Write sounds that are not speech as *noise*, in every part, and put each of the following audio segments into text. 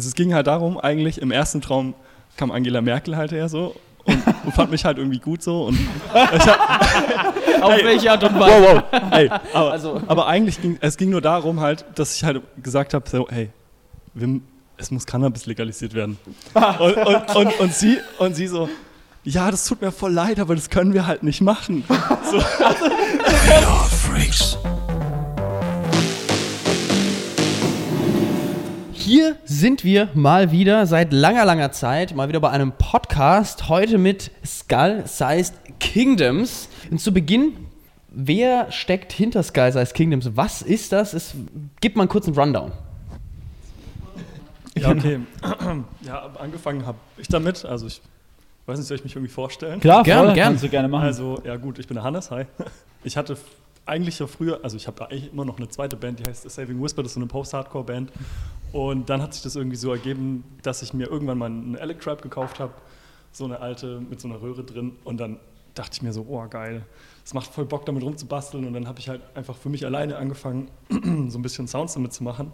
also es ging halt darum, eigentlich im ersten Traum kam Angela Merkel halt her so und, und fand mich halt irgendwie gut so und *laughs* ich hab, Auf Hey. welche Art und Weise? wow, wow, ey, aber, Also- aber eigentlich ging es ging nur darum halt, dass ich halt gesagt habe, so, hey, wir, es muss Cannabis legalisiert werden. *laughs* Und, und, und, und, sie, und sie so, ja, das tut mir voll leid, aber das können wir halt nicht machen. So, *laughs* Hier sind wir mal wieder seit langer, langer Zeit, mal wieder bei einem Podcast. Heute mit Skull Sized Kingdoms. Und zu Beginn, wer steckt hinter Skull Sized Kingdoms? Was ist das? Es, gib mal einen kurzen Rundown. ja, okay. *clears throat* Ja, angefangen habe ich damit. Also ich weiß nicht, soll ich mich irgendwie vorstellen? Klar, Gern, voll, gern. kannst du gerne machen. Also, ja gut, ich bin der Hannes, hi. *laughs* Ich hatte eigentlich ja früher, also ich habe eigentlich immer noch eine zweite Band, die heißt The Saving Whisper, das ist so eine Post-Hardcore-Band. Und dann hat sich das irgendwie so ergeben, dass ich mir irgendwann mal einen Electrap gekauft habe, so eine alte mit so einer Röhre drin. Und dann dachte ich mir so, oh geil, es macht voll Bock damit rumzubasteln. Und dann habe ich halt einfach für mich alleine angefangen, *clears throat* so ein bisschen Sounds damit zu machen.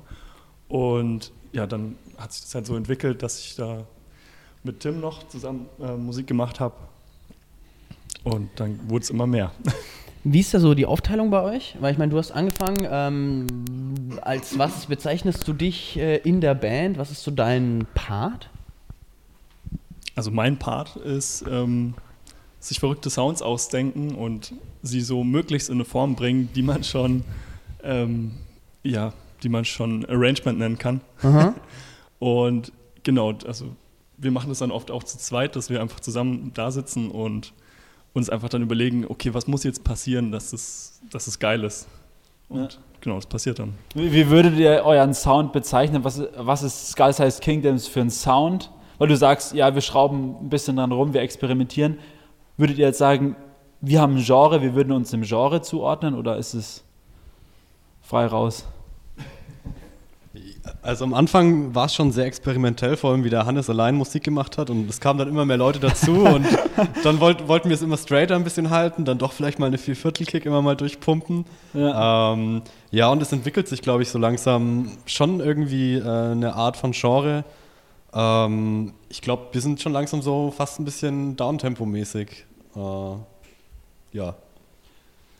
Und ja, dann hat sich das halt so entwickelt, dass ich da mit Tim noch zusammen äh, Musik gemacht habe. Und dann wurde es immer mehr. *laughs* Wie ist da so die Aufteilung bei euch? Weil ich meine, du hast angefangen, ähm, als was bezeichnest du dich äh, in der Band? Was ist so dein Part? Also mein Part ist, ähm, sich verrückte Sounds ausdenken und sie so möglichst in eine Form bringen, die man schon, ähm, ja, die man schon Arrangement nennen kann. *laughs* Und genau, also wir machen das dann oft auch zu zweit, dass wir einfach zusammen da sitzen und uns einfach dann überlegen, okay, was muss jetzt passieren, dass es, dass es geil ist. Und genau, das passiert dann. Wie, wie würdet ihr euren Sound bezeichnen? Was, was ist Skull Size Kingdoms für ein Sound? Weil du sagst, ja, wir schrauben ein bisschen dran rum, wir experimentieren. Würdet ihr jetzt sagen, wir haben ein Genre, wir würden uns dem Genre zuordnen oder ist es frei raus? Also am Anfang war es schon sehr experimentell, vor allem wie der Hannes allein Musik gemacht hat und es kamen dann immer mehr Leute dazu *laughs* und dann wollt, wollten wir es immer straighter ein bisschen halten, dann doch vielleicht mal eine Vierviertelkick immer mal durchpumpen. Ja. Ähm, ja, und es entwickelt sich, glaube ich, so langsam schon irgendwie äh, eine Art von Genre. Ähm, ich glaube, wir sind schon langsam so fast ein bisschen Downtempo-mäßig. Äh, ja.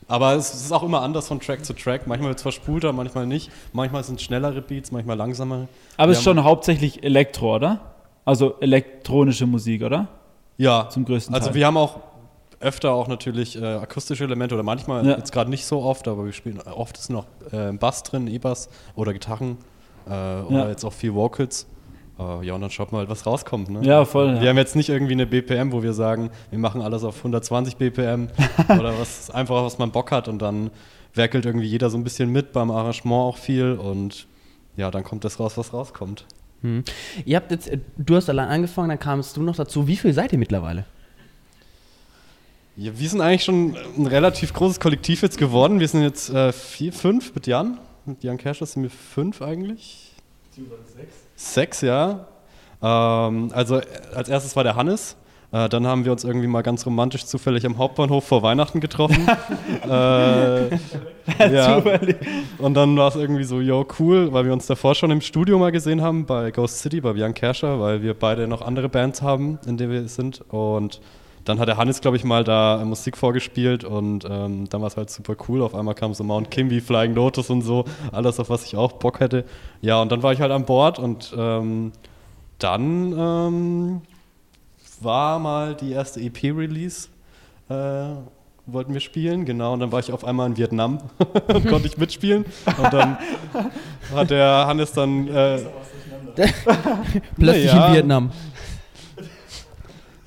Aber es ist auch immer anders von Track zu Track. Manchmal wird es verspulter, manchmal nicht. Manchmal sind es schnellere Beats, manchmal langsamere. Aber es ist schon hauptsächlich Elektro, oder? Also elektronische Musik, oder? Ja, Zum größten also Teil. wir haben auch öfter auch natürlich äh, akustische Elemente oder manchmal Ja. jetzt gerade nicht so oft, aber wir spielen oft ist noch äh, Bass drin, E-Bass oder Gitarren äh, oder Ja. jetzt auch viel Vocals. Äh, ja, und dann schaut mal halt, was rauskommt. Ne? Ja, voll. Wir Ja. haben jetzt nicht irgendwie eine BPM, wo wir sagen, wir machen alles auf 120 BPM *laughs* oder was einfach, was man Bock hat und dann werkelt irgendwie jeder so ein bisschen mit beim Arrangement auch viel und ja, dann kommt das raus, was rauskommt. Hm. Ihr habt jetzt, du hast allein angefangen, dann kamst du noch dazu. Wie viel seid ihr mittlerweile? Ja, wir sind eigentlich schon ein relativ großes Kollektiv jetzt geworden. Wir sind jetzt äh, vier, fünf mit Jan. Mit Jan Kerschler sind wir fünf eigentlich. Sechs, ja. Ähm, also als erstes war der Hannes. Äh, dann haben wir uns irgendwie mal ganz romantisch zufällig am Hauptbahnhof vor Weihnachten getroffen. *laughs* äh, ja. Und dann war es irgendwie so, yo, cool, weil wir uns davor schon im Studio mal gesehen haben bei Ghost City, bei Jan Kerscher, weil wir beide noch andere Bands haben, in denen wir sind. Und dann hat der Hannes, glaube ich, mal da Musik vorgespielt und ähm, dann war es halt super cool. Auf einmal kam so Mount Kimby, Flying Lotus und so, alles, auf was ich auch Bock hätte. Ja, und dann war ich halt an Bord und ähm, dann ähm, war mal die erste EP-Release, äh, wollten wir spielen, genau, und dann war ich auf einmal in Vietnam *laughs* und konnte ich mitspielen. Und dann hat der Hannes dann, äh, *laughs* Plötzlich ja. in Vietnam.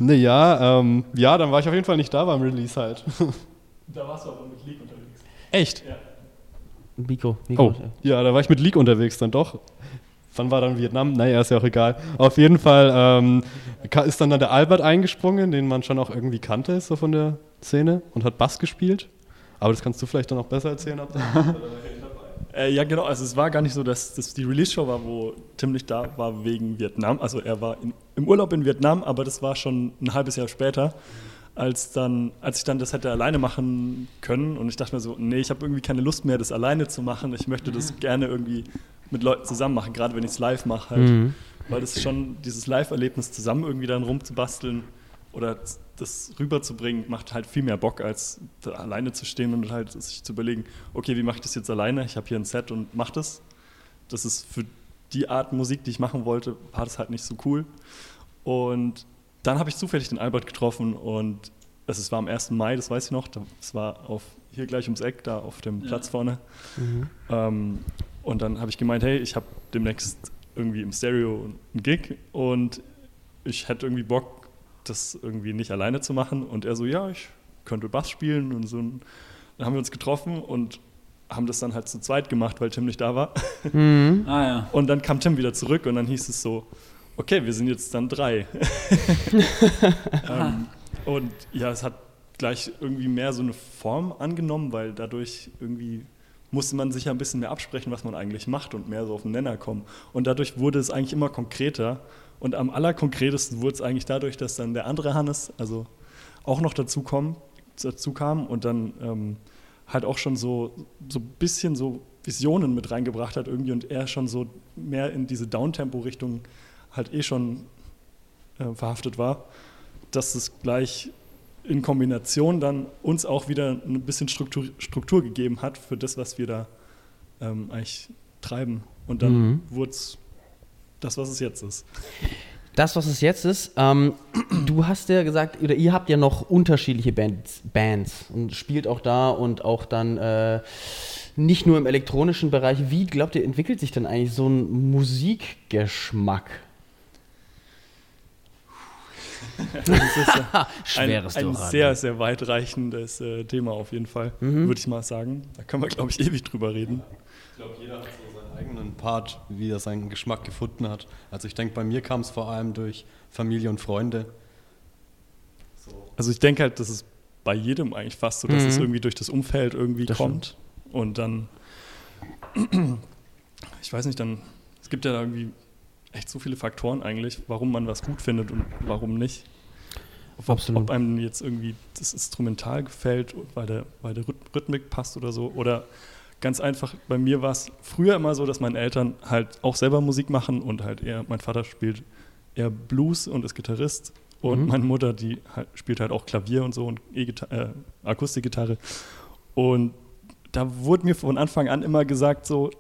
Naja, ähm, ja, dann war ich auf jeden Fall nicht da beim Release halt. *laughs* Da warst du aber mit League unterwegs. Echt? Mikro, Mikro. Oh, ja, da war ich mit League unterwegs dann doch. Wann war dann Vietnam? Naja, ist ja auch egal. Auf jeden Fall ähm, ist dann, dann der Albert eingesprungen, den man schon auch irgendwie kannte, so von der Szene, und hat Bass gespielt. Aber das kannst du vielleicht dann auch besser erzählen. Abdel. *laughs* Äh, ja, genau. Also es war gar nicht so, dass das die Release-Show war, wo Tim nicht da war wegen Vietnam. Also er war in, im Urlaub in Vietnam, aber das war schon ein halbes Jahr später, als, dann, als ich dann das hätte alleine machen können. Und ich dachte mir so, nee, ich habe irgendwie keine Lust mehr, das alleine zu machen. Ich möchte das gerne irgendwie mit Leuten zusammen machen, gerade wenn ich es live mache. Halt. Mhm. weil das schon dieses Live-Erlebnis zusammen irgendwie dann rumzubasteln oder das rüberzubringen, macht halt viel mehr Bock, als da alleine zu stehen und halt sich zu überlegen, okay, wie mache ich das jetzt alleine? Ich habe hier ein Set und mache das. Das ist für die Art Musik, die ich machen wollte, war das halt nicht so cool. Und dann habe ich zufällig den Albert getroffen und es war am 1. Mai, das weiß ich noch, das war auf, hier gleich ums Eck, da auf dem Platz vorne. Mhm. Ähm, und dann habe ich gemeint, hey, ich habe demnächst irgendwie im Stereo einen Gig und ich hätte irgendwie Bock, das irgendwie nicht alleine zu machen. Und er so, ja, ich könnte Bass spielen und so. Dann haben wir uns getroffen und haben das dann halt zu zweit gemacht, weil Tim nicht da war. *laughs* Mhm. Ah ja. Und dann kam Tim wieder zurück und dann hieß es so, okay, wir sind jetzt dann drei. *laughs* *laughs* ähm, und ja, es hat gleich irgendwie mehr so eine Form angenommen, weil dadurch irgendwie musste man sich ja ein bisschen mehr absprechen, was man eigentlich macht und mehr so auf den Nenner kommen. Und dadurch wurde es eigentlich immer konkreter. Und am allerkonkretesten wurde es eigentlich dadurch, dass dann der andere Hannes, also auch noch dazu, kommen, dazu kam und dann ähm, halt auch schon so so ein bisschen so Visionen mit reingebracht hat irgendwie und er schon so mehr in diese Downtempo-Richtung halt eh schon äh, verhaftet war, dass es gleich in Kombination dann uns auch wieder ein bisschen Struktur, Struktur gegeben hat für das, was wir da ähm, eigentlich treiben. Und dann Mhm. wurde es das, was es jetzt ist. Das, was es jetzt ist, ähm, du hast ja gesagt, oder ihr habt ja noch unterschiedliche Bands, Bands und spielt auch da und auch dann äh, nicht nur im elektronischen Bereich. Wie glaubt ihr, entwickelt sich denn eigentlich so ein Musikgeschmack? Das ist *laughs* Schweres ein, ein Dora, sehr, sehr weitreichend äh, Thema auf jeden Fall, Mhm. würde ich mal sagen. Da können wir, glaube ich, ewig drüber reden. Ich glaube, jeder hat so eigenen Part, wie er seinen Geschmack gefunden hat. Also ich denke, bei mir kam es vor allem durch Familie und Freunde. Also ich denke halt, das ist bei jedem eigentlich fast so, dass Mhm. es irgendwie durch das Umfeld irgendwie Das kommt. Und dann, *clears throat* ich weiß nicht, dann, es gibt ja da irgendwie echt so viele Faktoren eigentlich, warum man was gut findet und warum nicht. Ob, Absolut. ob einem jetzt irgendwie das Instrumental gefällt, weil der, weil der Rhyth- Rhythmik passt oder so. Oder ganz einfach, bei mir war es früher immer so, dass meine Eltern halt auch selber Musik machen und halt eher, mein Vater spielt eher Blues und ist Gitarrist. Und Mhm. meine Mutter, die halt, spielt halt auch Klavier und so und e äh, Akustikgitarre. Und da wurde mir von Anfang an immer gesagt, so,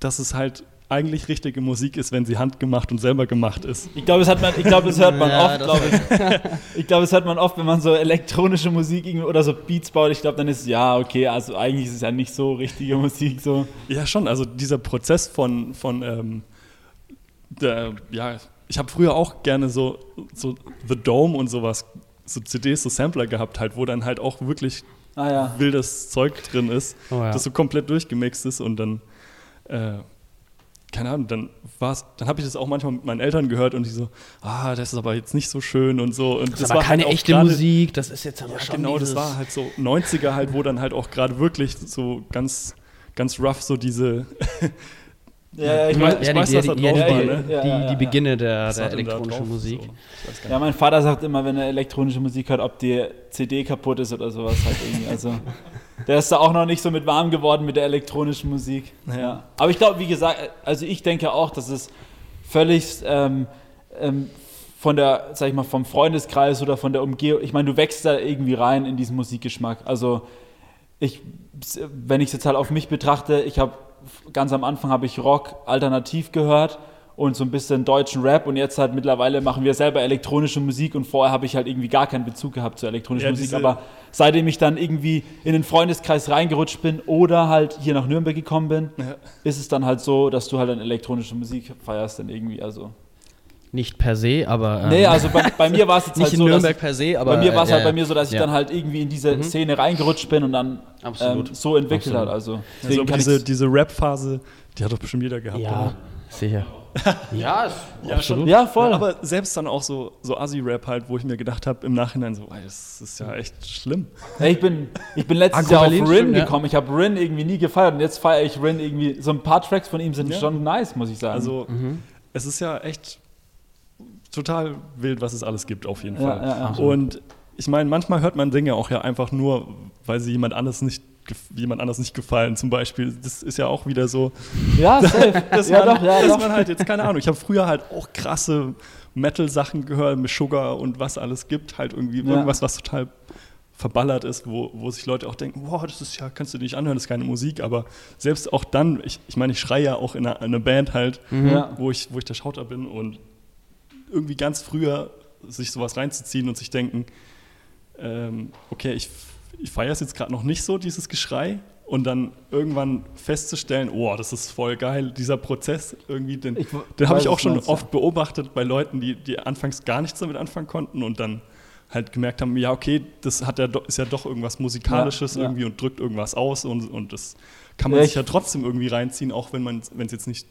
dass es halt eigentlich richtige Musik ist, wenn sie handgemacht und selber gemacht ist. Ich glaube, das man, ich glaube, das hört man Ja, oft, glaube ich. *laughs* Ich glaube, das hört man oft, wenn man so elektronische Musik oder so Beats baut. Ich glaube, dann ist es, ja, okay, also eigentlich ist es ja nicht so richtige Musik so. Ja, schon. Also dieser Prozess von, von ähm, der, ja, ich habe früher auch gerne so, so The Dome und sowas, so CDs, so Sampler gehabt, halt, wo dann halt auch wirklich Ah ja. wildes Zeug drin ist, Oh ja. das so komplett durchgemixt ist und dann, äh, keine Ahnung, dann war's, dann habe ich das auch manchmal mit meinen Eltern gehört und die so, ah, das ist aber jetzt nicht so schön und so. Und Das ist aber keine halt echte gerade- Musik, das ist jetzt aber Ja, schon genau, dieses das war halt so 90er halt, wo dann halt auch gerade wirklich so ganz, ganz rough so diese *laughs* Ja, ich Ich weiß- ja, die, weiß, die, was da drauf war, ne? Ja, die, ja. Beginne der, der war elektronischen drauf? Musik. So, ich ja, mein Vater sagt immer, wenn er elektronische Musik hört, ob die CD kaputt ist oder sowas halt irgendwie. Also, *laughs* der ist da auch noch nicht so mit warm geworden mit der elektronischen Musik. Ja. Aber ich glaube, wie gesagt, also ich denke auch, dass es völlig ähm, ähm, von der, sag ich mal, vom Freundeskreis oder von der Umgehung, ich meine, du wächst da irgendwie rein in diesen Musikgeschmack. Also ich, wenn ich es jetzt halt auf mich betrachte, ich habe ganz am Anfang habe ich Rock alternativ gehört und so ein bisschen deutschen Rap und jetzt halt mittlerweile machen wir selber elektronische Musik und vorher habe ich halt irgendwie gar keinen Bezug gehabt zur elektronischen Ja, Musik, aber seitdem ich dann irgendwie in den Freundeskreis reingerutscht bin oder halt hier nach Nürnberg gekommen bin, Ja. ist es dann halt so, dass du halt dann elektronische Musik feierst dann irgendwie, also. Nicht per se, aber. ähm, Nee, also bei, bei mir war es jetzt *laughs* nicht halt in so, dass Nürnberg per se, aber. bei mir war es äh, halt ja, bei mir so, dass ich ja. dann halt irgendwie in diese Mhm. Szene reingerutscht bin und dann ähm, so entwickelt Absolut. hat. Also, Also diese, diese Rap-Phase, die hat doch bestimmt jeder gehabt. Ja, oder? sicher. *laughs* ja, Ja, absolut. ja, voll. Aber selbst dann auch so, so Assi-Rap halt, wo ich mir gedacht habe, im Nachhinein so, ey, das ist ja echt schlimm. Ja, ich, bin, ich bin letztes Jahr auf Rin ja. gekommen. Ich habe Rin irgendwie nie gefeiert und jetzt feiere ich Rin irgendwie. So ein paar Tracks von ihm sind Ja. schon nice, muss ich sagen. Also Mhm. es ist ja echt total wild, was es alles gibt, auf jeden Ja, Fall. ja, ja. Und ich meine, manchmal hört man Dinge auch ja einfach nur, weil sie jemand anderes nicht jemand anders nicht gefallen, zum Beispiel. Das ist ja auch wieder so, Ja, safe. *laughs* dass, ja, man, doch, ja, dass doch. man halt jetzt, keine Ahnung, ich habe früher halt auch krasse Metal-Sachen gehört mit Sugar und was alles gibt, halt irgendwie Ja. irgendwas, was total verballert ist, wo, wo sich Leute auch denken, wow, das ist ja, kannst du dir nicht anhören, das ist keine Musik, aber selbst auch dann, ich, ich meine, ich schreie ja auch in einer, in einer Band halt, Ja. wo, ich, wo ich der Schauter bin und irgendwie ganz früher sich sowas reinzuziehen und sich denken, ähm, okay, ich, ich feiere es jetzt gerade noch nicht so, dieses Geschrei, und dann irgendwann festzustellen, oh, das ist voll geil, dieser Prozess irgendwie, den, Ich den habe ich auch schon meinst, ja. oft beobachtet bei Leuten, die, die anfangs gar nichts damit anfangen konnten und dann halt gemerkt haben, ja, okay, das hat ja ist ja doch irgendwas Musikalisches Ja, irgendwie und drückt irgendwas aus und, und das kann man sich ich- ja trotzdem irgendwie reinziehen, auch wenn man wenn es jetzt nicht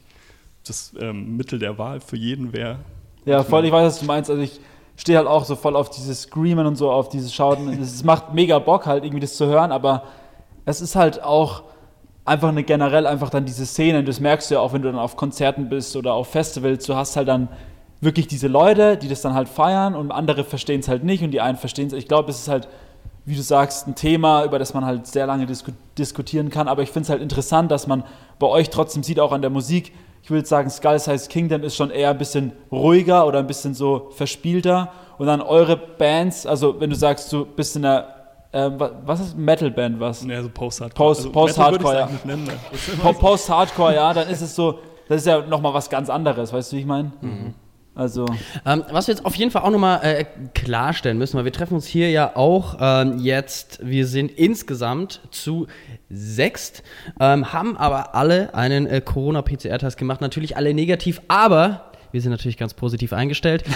das ähm, Mittel der Wahl für jeden wäre. Ja, voll, ich weiß, was du meinst. Also ich stehe halt auch so voll auf dieses Screamen und so, auf dieses Schauten. Es macht mega Bock halt irgendwie das zu hören, aber es ist halt auch einfach eine generell einfach dann diese Szene. Das merkst du ja auch, wenn du dann auf Konzerten bist oder auf Festivals. Du hast halt dann wirklich diese Leute, die das dann halt feiern und andere verstehen es halt nicht und die einen verstehen es. Ich glaube, es ist halt, wie du sagst, ein Thema, über das man halt sehr lange disku diskutieren kann. Aber ich finde es halt interessant, dass man bei euch trotzdem sieht, auch an der Musik, ich würde sagen, Skull Size Kingdom ist schon eher ein bisschen ruhiger oder ein bisschen so verspielter. Und dann eure Bands, also wenn du sagst, du bist in einer, wa- was ist Metal-Band, was? Ja, so Post-Hardcore. Post- Post-Hardcore, Metal ja. würde ich's eigentlich nicht nennen. Das ist Po- Post-Hardcore, ja, dann ist es so, das ist ja nochmal was ganz anderes, weißt du, wie ich meine? Also, Ähm, was wir jetzt auf jeden Fall auch nochmal äh, klarstellen müssen, weil wir treffen uns hier ja auch ähm, jetzt, wir sind insgesamt zu sechst, ähm, haben aber alle einen äh, Corona-PCR-Test gemacht, natürlich alle negativ, aber wir sind natürlich ganz positiv eingestellt. *laughs*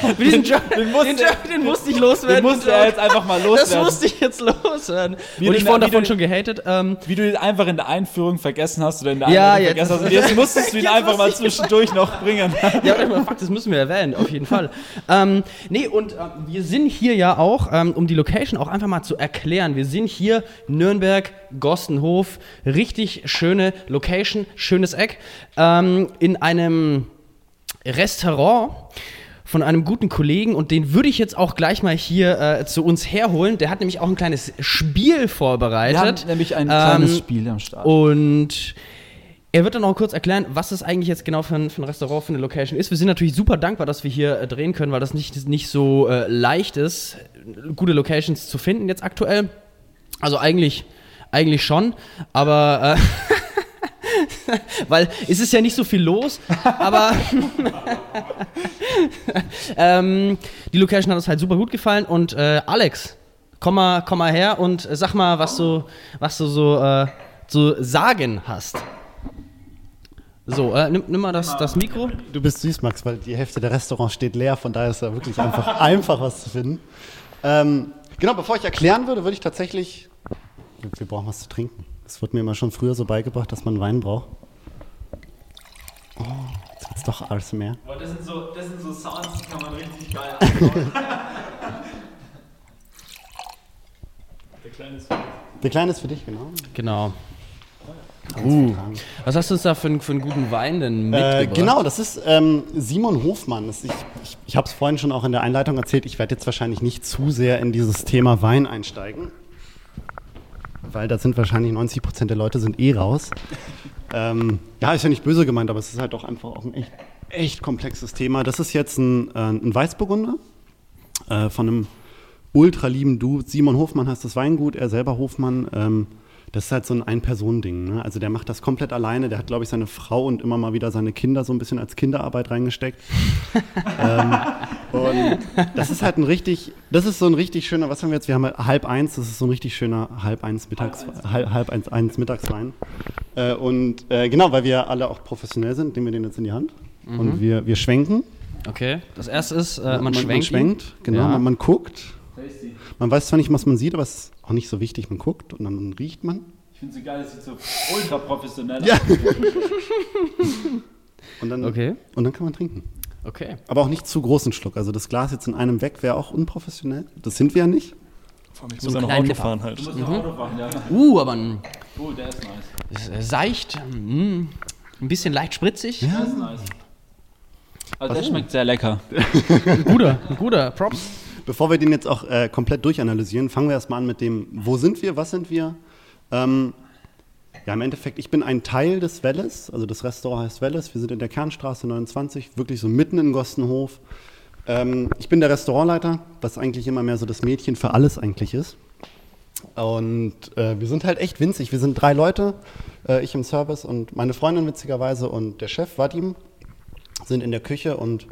Für *laughs* diesen Job, den, musste- den musste ich loswerden. den musste er jetzt einfach mal das loswerden. musste ich jetzt loswerden. Wie ich wurde der- wie davon schon gehatet. Ähm, Wie du ihn einfach in der Einführung vergessen hast oder in der Ja, jetzt- vergessen hast. Und jetzt musstest du ihn *laughs* einfach mal musste ich- zwischendurch noch bringen. *laughs* Ja, fuck, das müssen wir erwähnen, auf jeden Fall. Ähm, nee, und äh, wir sind hier ja auch, ähm, um die Location auch einfach mal zu erklären. Wir sind hier Nürnberg, Gostenhof, richtig schöne Location, schönes Eck, ähm, in einem Restaurant von einem guten Kollegen und den würde ich jetzt auch gleich mal hier äh, zu uns herholen. Der hat nämlich auch ein kleines Spiel vorbereitet. Wir haben nämlich ein Ähm, kleines Spiel am Start. Und er wird dann auch kurz erklären, was das eigentlich jetzt genau für ein, für ein Restaurant, für eine Location ist. Wir sind natürlich super dankbar, dass wir hier äh, drehen können, weil das nicht, nicht so äh, leicht ist, gute Locations zu finden jetzt aktuell. Also eigentlich, eigentlich schon, aber äh, *laughs* *laughs* weil es ist ja nicht so viel los, aber *laughs* ähm, die Location hat uns halt super gut gefallen und äh, Alex, komm mal, komm mal her und äh, sag mal, was du, was du so äh, zu sagen hast. So, äh, nimm, nimm mal das, das Mikro. Du bist süß, Max, weil die Hälfte der Restaurants steht leer, von daher ist da wirklich einfach, *laughs* einfach was zu finden. Ähm, genau, bevor ich erklären würde, würde ich tatsächlich. Wir, wir brauchen was zu trinken. Das wurde mir immer schon früher so beigebracht, dass man Wein braucht. Oh, jetzt wird's doch alles mehr. das, sind so, das sind so Sounds, die kann man richtig geil anschauen. *laughs* Der kleine ist Der Kleine ist für dich, genau. Genau. Uh, was hast du uns da für, einen- für einen guten Wein denn Äh, mitgebracht? genau, das ist ähm, Simon Hofmann. Das, ich ich, ich habe es vorhin schon auch in der Einleitung erzählt. Ich werde jetzt wahrscheinlich nicht zu sehr in dieses Thema Wein einsteigen, weil da sind wahrscheinlich 90 Prozent der Leute sind eh raus. ähm, ja, ist ja nicht böse gemeint, aber es ist halt doch einfach auch ein echt, echt komplexes Thema. Das ist jetzt ein, äh, ein Weißburgunder äh, von einem ultra lieben Dude. Simon Hofmann heißt das Weingut, er selber Hofmann. Ähm, das ist halt so ein Ein-Personen-Ding. Ne? Also der macht das komplett alleine. Der hat, glaube ich, seine Frau und immer mal wieder seine Kinder so ein bisschen als Kinderarbeit reingesteckt. *laughs* ähm, und das ist halt ein richtig, das ist so ein richtig schöner, was haben wir jetzt? Wir haben halb eins, das ist so ein richtig schöner halb eins Mittags, halb, halb eins, eins Mittagswein. Äh, und äh, genau, weil wir alle auch professionell sind, nehmen wir den jetzt in die Hand. Und wir, wir schwenken. Okay, das erste ist, äh, man, schwenkt. man schwenkt, genau, Ja. man, man guckt. Man weiß zwar nicht, was man sieht, aber es ist auch nicht so wichtig. Man guckt und dann riecht man. Ich finde es so geil, das sieht so ultra professionell Ja. aus. *laughs* Und dann, Okay. und dann kann man trinken. Okay. Aber auch nicht zu großen Schluck. Also das Glas jetzt in einem weg wäre auch unprofessionell. Das sind wir ja nicht. Vor allem, ich So muss ja noch Auto Kipper. fahren halt. Du musst noch Auto fahren, ja. Uh, aber ein, Oh, der ist nice. äh, seicht, mm, ein bisschen leicht spritzig. Der ist nice. Also der schmeckt sehr lecker. Ein guter, ein guter, Props. Bevor wir den jetzt auch äh, komplett durchanalysieren, fangen wir erstmal an mit dem, wo sind wir, was sind wir? Ähm, ja, im Endeffekt, ich bin ein Teil des Welles, also das Restaurant heißt Welles. Wir sind in der Kernstraße 29, wirklich so mitten in Gostenhof. Ähm, ich bin der Restaurantleiter, was eigentlich immer mehr so das Mädchen für alles eigentlich ist. Und äh, wir sind halt echt winzig. Wir sind drei Leute, äh, ich im Service und meine Freundin witzigerweise und der Chef Vadim sind in der Küche und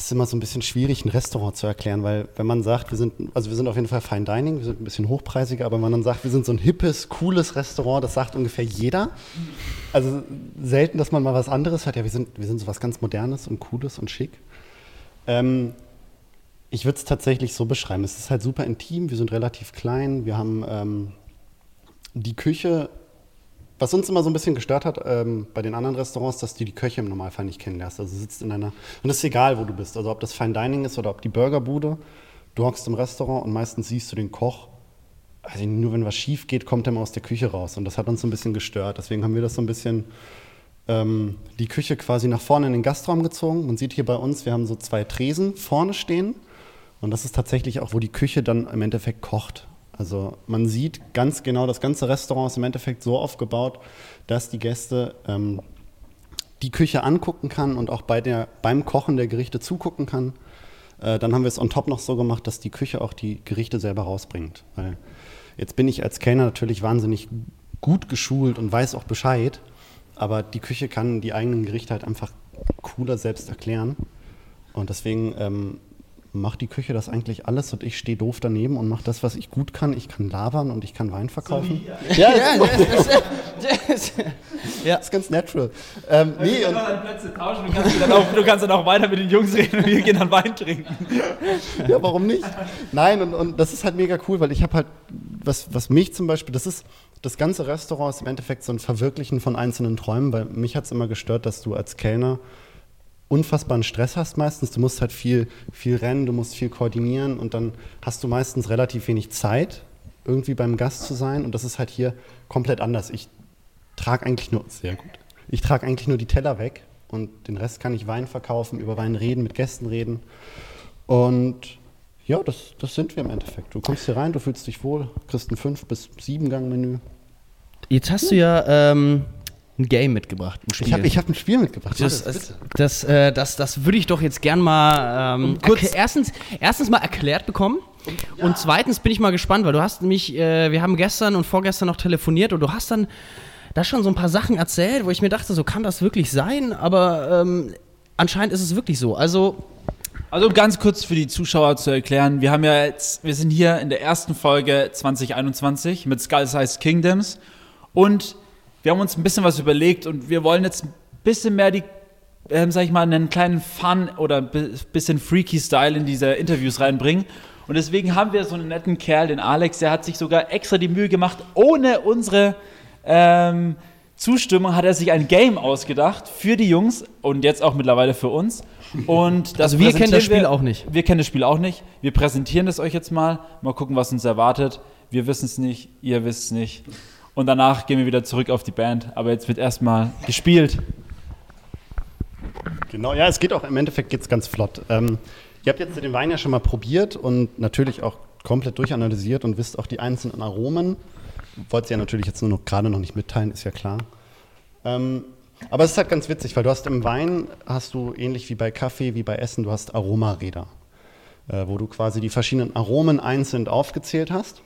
das ist immer so ein bisschen schwierig, ein Restaurant zu erklären, weil wenn man sagt, wir sind, also wir sind auf jeden Fall Fine Dining, wir sind ein bisschen hochpreisiger, aber wenn man dann sagt, wir sind so ein hippes, cooles Restaurant, das sagt ungefähr jeder. Also selten, dass man mal was anderes hört. Ja, wir sind, wir sind so was ganz Modernes und Cooles und schick. Ähm, ich würde es tatsächlich so beschreiben. Es ist halt super intim, wir sind relativ klein, wir haben ähm, die Küche was uns immer so ein bisschen gestört hat ähm, bei den anderen Restaurants, dass du die Köche im Normalfall nicht kennenlernst. Also sitzt in einer, und es ist egal, wo du bist. Also ob das Fine Dining ist oder ob die Burgerbude. Du hockst im Restaurant und meistens siehst du den Koch. Also nur wenn was schief geht, kommt er mal aus der Küche raus. Und das hat uns so ein bisschen gestört. Deswegen haben wir das so ein bisschen ähm, die Küche quasi nach vorne in den Gastraum gezogen. Man sieht hier bei uns, wir haben so zwei Tresen vorne stehen. Und das ist tatsächlich auch, wo die Küche dann im Endeffekt kocht. Also man sieht ganz genau, das ganze Restaurant ist im Endeffekt so aufgebaut, dass die Gäste ähm, die Küche angucken kann und auch bei der, beim Kochen der Gerichte zugucken kann. Äh, dann haben wir es on top noch so gemacht, dass die Küche auch die Gerichte selber rausbringt. Weil jetzt bin ich als Kellner natürlich wahnsinnig gut geschult und weiß auch Bescheid, aber die Küche kann die eigenen Gerichte halt einfach cooler selbst erklären. Und deswegen ähm, macht die Küche das eigentlich alles und ich stehe doof daneben und mache das, was ich gut kann. Ich kann labern und ich kann Wein verkaufen. So ja, *laughs* ja, ja, ist ganz natural. Ähm, nee, wir dann Plätze tauschen, du kannst, dann auch, du kannst dann auch weiter mit den Jungs reden und wir gehen dann Wein trinken. Ja, warum nicht? Nein, und, und das ist halt mega cool, weil ich habe halt, was, was mich zum Beispiel, das ist, das ganze Restaurant ist im Endeffekt so ein Verwirklichen von einzelnen Träumen, weil mich hat es immer gestört, dass du als Kellner unfassbaren Stress hast meistens. Du musst halt viel, viel rennen, du musst viel koordinieren und dann hast du meistens relativ wenig Zeit, irgendwie beim Gast zu sein. Und das ist halt hier komplett anders. Ich trage eigentlich nur, sehr gut, ich trage eigentlich nur die Teller weg und den Rest kann ich Wein verkaufen, über Wein reden, mit Gästen reden. Und ja, das, das sind wir im Endeffekt. Du kommst hier rein, du fühlst dich wohl, kriegst ein 5- bis 7-Gang-Menü. Jetzt hast du ja ähm, ein Game mitgebracht. Ein ich habe ich hab ein Spiel mitgebracht. Das, das, das, äh, das, das würde ich doch jetzt gern mal ähm, kurz erstens, erstens mal erklärt bekommen. Ja. Und zweitens bin ich mal gespannt, weil du hast mich, äh, wir haben gestern und vorgestern noch telefoniert und du hast dann da schon so ein paar Sachen erzählt, wo ich mir dachte, so kann das wirklich sein, aber ähm, anscheinend ist es wirklich so. Also also ganz kurz für die Zuschauer zu erklären, wir haben ja jetzt, wir sind hier in der ersten Folge 2021 mit Skull Size Kingdoms und wir haben uns ein bisschen was überlegt und wir wollen jetzt ein bisschen mehr die, ähm, sag ich mal, einen kleinen Fun oder ein bisschen freaky Style in diese Interviews reinbringen. Und deswegen haben wir so einen netten Kerl, den Alex, der hat sich sogar extra die Mühe gemacht, ohne unsere ähm, Zustimmung hat er sich ein Game ausgedacht für die Jungs und jetzt auch mittlerweile für uns. Und das also wir kennen das Spiel wir, auch nicht. Wir kennen das Spiel auch nicht. Wir präsentieren das euch jetzt mal. Mal gucken, was uns erwartet. Wir wissen es nicht, ihr wisst es nicht. Und danach gehen wir wieder zurück auf die Band. Aber jetzt wird erstmal gespielt. Genau, ja, es geht auch im Endeffekt geht's ganz flott. Ähm, ihr habt jetzt den Wein ja schon mal probiert und natürlich auch komplett durchanalysiert und wisst auch die einzelnen Aromen. Wollt ihr ja natürlich jetzt nur noch gerade noch nicht mitteilen, ist ja klar. Ähm, aber es ist halt ganz witzig, weil du hast im Wein, hast du ähnlich wie bei Kaffee, wie bei Essen, du hast Aromaräder, äh, wo du quasi die verschiedenen Aromen einzeln aufgezählt hast.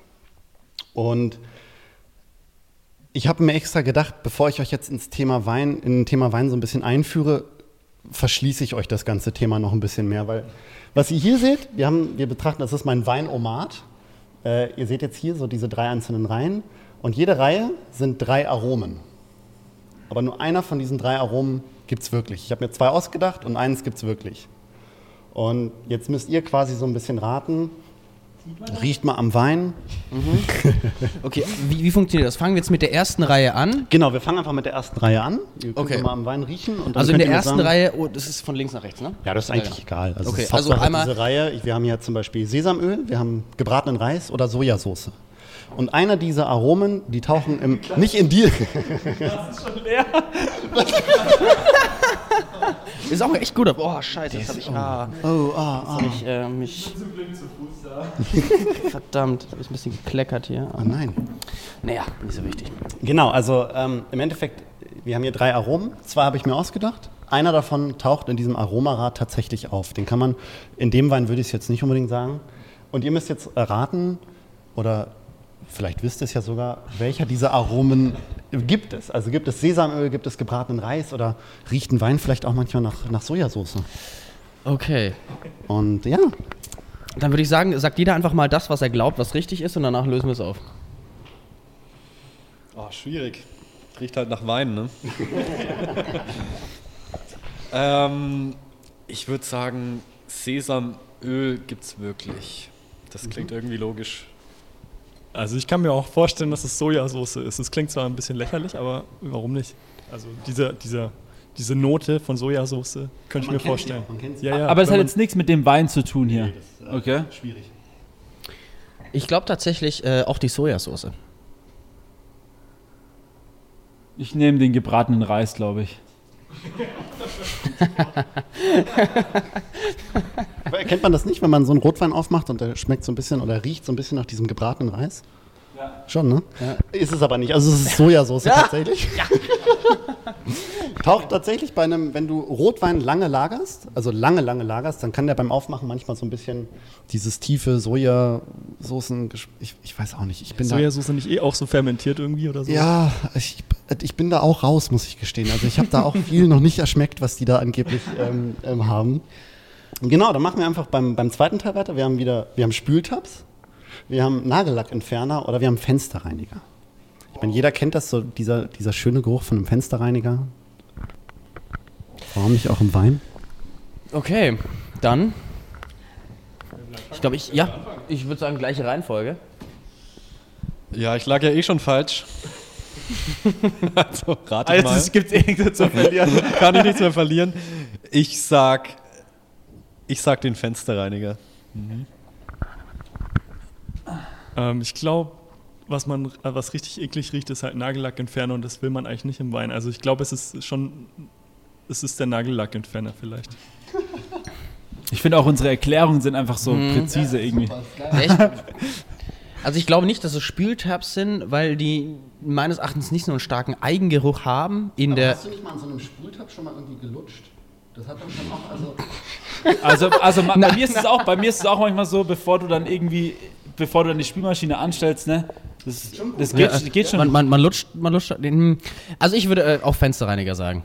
Und ich habe mir extra gedacht, bevor ich euch jetzt ins Thema Wein, in Thema Wein so ein bisschen einführe, verschließe ich euch das ganze Thema noch ein bisschen mehr, weil was ihr hier seht, wir, haben, wir betrachten, das ist mein Weinomat. Äh, ihr seht jetzt hier so diese drei einzelnen Reihen und jede Reihe sind drei Aromen. Aber nur einer von diesen drei Aromen gibt es wirklich. Ich habe mir zwei ausgedacht und eines gibt es wirklich. Und jetzt müsst ihr quasi so ein bisschen raten, Riecht mal am Wein. Mhm. Okay, wie, wie, funktioniert das? Fangen wir jetzt mit der ersten Reihe an? Genau, wir fangen einfach mit der ersten Reihe an. Ihr könnt okay. mal am Wein riechen. also in der ersten sagen, Reihe, oh, das ist von links nach rechts, ne? Ja, das ist eigentlich ja, egal. Also, okay. also einmal diese Reihe, wir haben hier zum Beispiel Sesamöl, wir haben gebratenen Reis oder Sojasauce. Und einer dieser Aromen, die tauchen im, nicht in dir. Das ist schon leer. *laughs* *laughs* Ist auch echt gut. Oh, scheiße, das habe ich. Ah, Oh, ah, ah. hab ich äh, mich. *laughs* Verdammt, hab ich ein bisschen gekleckert hier. Oh nein. Naja, nicht so wichtig. Genau, also ähm, im Endeffekt, wir haben hier drei Aromen. Zwei habe ich mir ausgedacht. Einer davon taucht in diesem Aromarad tatsächlich auf. Den kann man, in dem Wein würde ich es jetzt nicht unbedingt sagen. Und ihr müsst jetzt erraten, oder vielleicht wisst ihr es ja sogar, welcher dieser Aromen gibt es. Also gibt es Sesamöl, gibt es gebratenen Reis oder riecht ein Wein vielleicht auch manchmal nach, nach Sojasauce. Okay. Und ja, Dann würde ich sagen, sagt jeder einfach mal das, was er glaubt, was richtig ist, und danach lösen wir es auf. Oh, schwierig. Riecht halt nach Wein, ne? *laughs* ähm, ich würde sagen, Sesamöl gibt's wirklich. Das klingt irgendwie logisch. Also ich kann mir auch vorstellen, dass es Sojasauce ist. Es klingt zwar ein bisschen lächerlich, aber warum nicht? Also diese, diese, diese Note von Sojasauce könnte ich mir vorstellen. Ja, ja, Aber es hat jetzt nichts mit dem Wein zu tun hier. Okay. schwierig. Ich glaube tatsächlich äh, auch die Sojasauce. Ich nehme den gebratenen Reis, glaube ich. *laughs* Kennt man das nicht, wenn man so einen Rotwein aufmacht und der schmeckt so ein bisschen oder riecht so ein bisschen nach diesem gebratenen Reis? Ja. Schon, ne? Ist es aber nicht. Also es ist Sojasauce tatsächlich. *laughs* Taucht tatsächlich bei einem, wenn du Rotwein lange lagerst, also lange, lange lagerst, dann kann der beim Aufmachen manchmal so ein bisschen dieses tiefe Sojasoßen, ich, ich weiß auch nicht. Ich bin da, Sojasauce nicht eh auch so fermentiert irgendwie oder so? ja, ich, ich bin da auch raus, muss ich gestehen. Also ich habe da auch viel noch nicht erschmeckt, was die da angeblich ähm, ähm, haben. Genau, dann machen wir einfach beim, beim zweiten Teil weiter. Wir haben wieder, wir haben Spültabs, wir haben Nagellackentferner oder wir haben Fensterreiniger. Ich meine, jeder kennt das so, dieser, dieser schöne Geruch von einem Fensterreiniger. Warum nicht auch im Wein? Okay, dann. Ich glaube, ich. Ja, ich würde sagen, gleiche Reihenfolge. Ja, ich lag ja eh schon falsch. *laughs* also, rate Also mal. es gibt eh nichts zu *laughs* verlieren. Kann ich nichts mehr verlieren. Ich sag, ich sag den Fensterreiniger. Ähm, ich glaube, was man, äh, was richtig eklig riecht, ist halt Nagellackentferner und das will man eigentlich nicht im Wein. Also ich glaube, es ist schon, es ist der Nagellackentferner vielleicht. Ich finde auch unsere Erklärungen sind einfach so präzise irgendwie. Echt? Also ich glaube nicht, dass es Spültabs sind, weil die meines Erachtens nicht so einen starken Eigengeruch haben in der. du nicht mal an so einem Spultab schon mal irgendwie gelutscht? Das hat dann schon auch, also. *laughs* Also, also bei, mir ist es auch, bei mir ist es auch manchmal so, bevor du dann irgendwie, bevor du dann die Spülmaschine anstellst, ne? Das, das geht, Ja, geht schon. Man, man, man lutscht, man lutscht den. Also ich würde äh, auch Fensterreiniger sagen.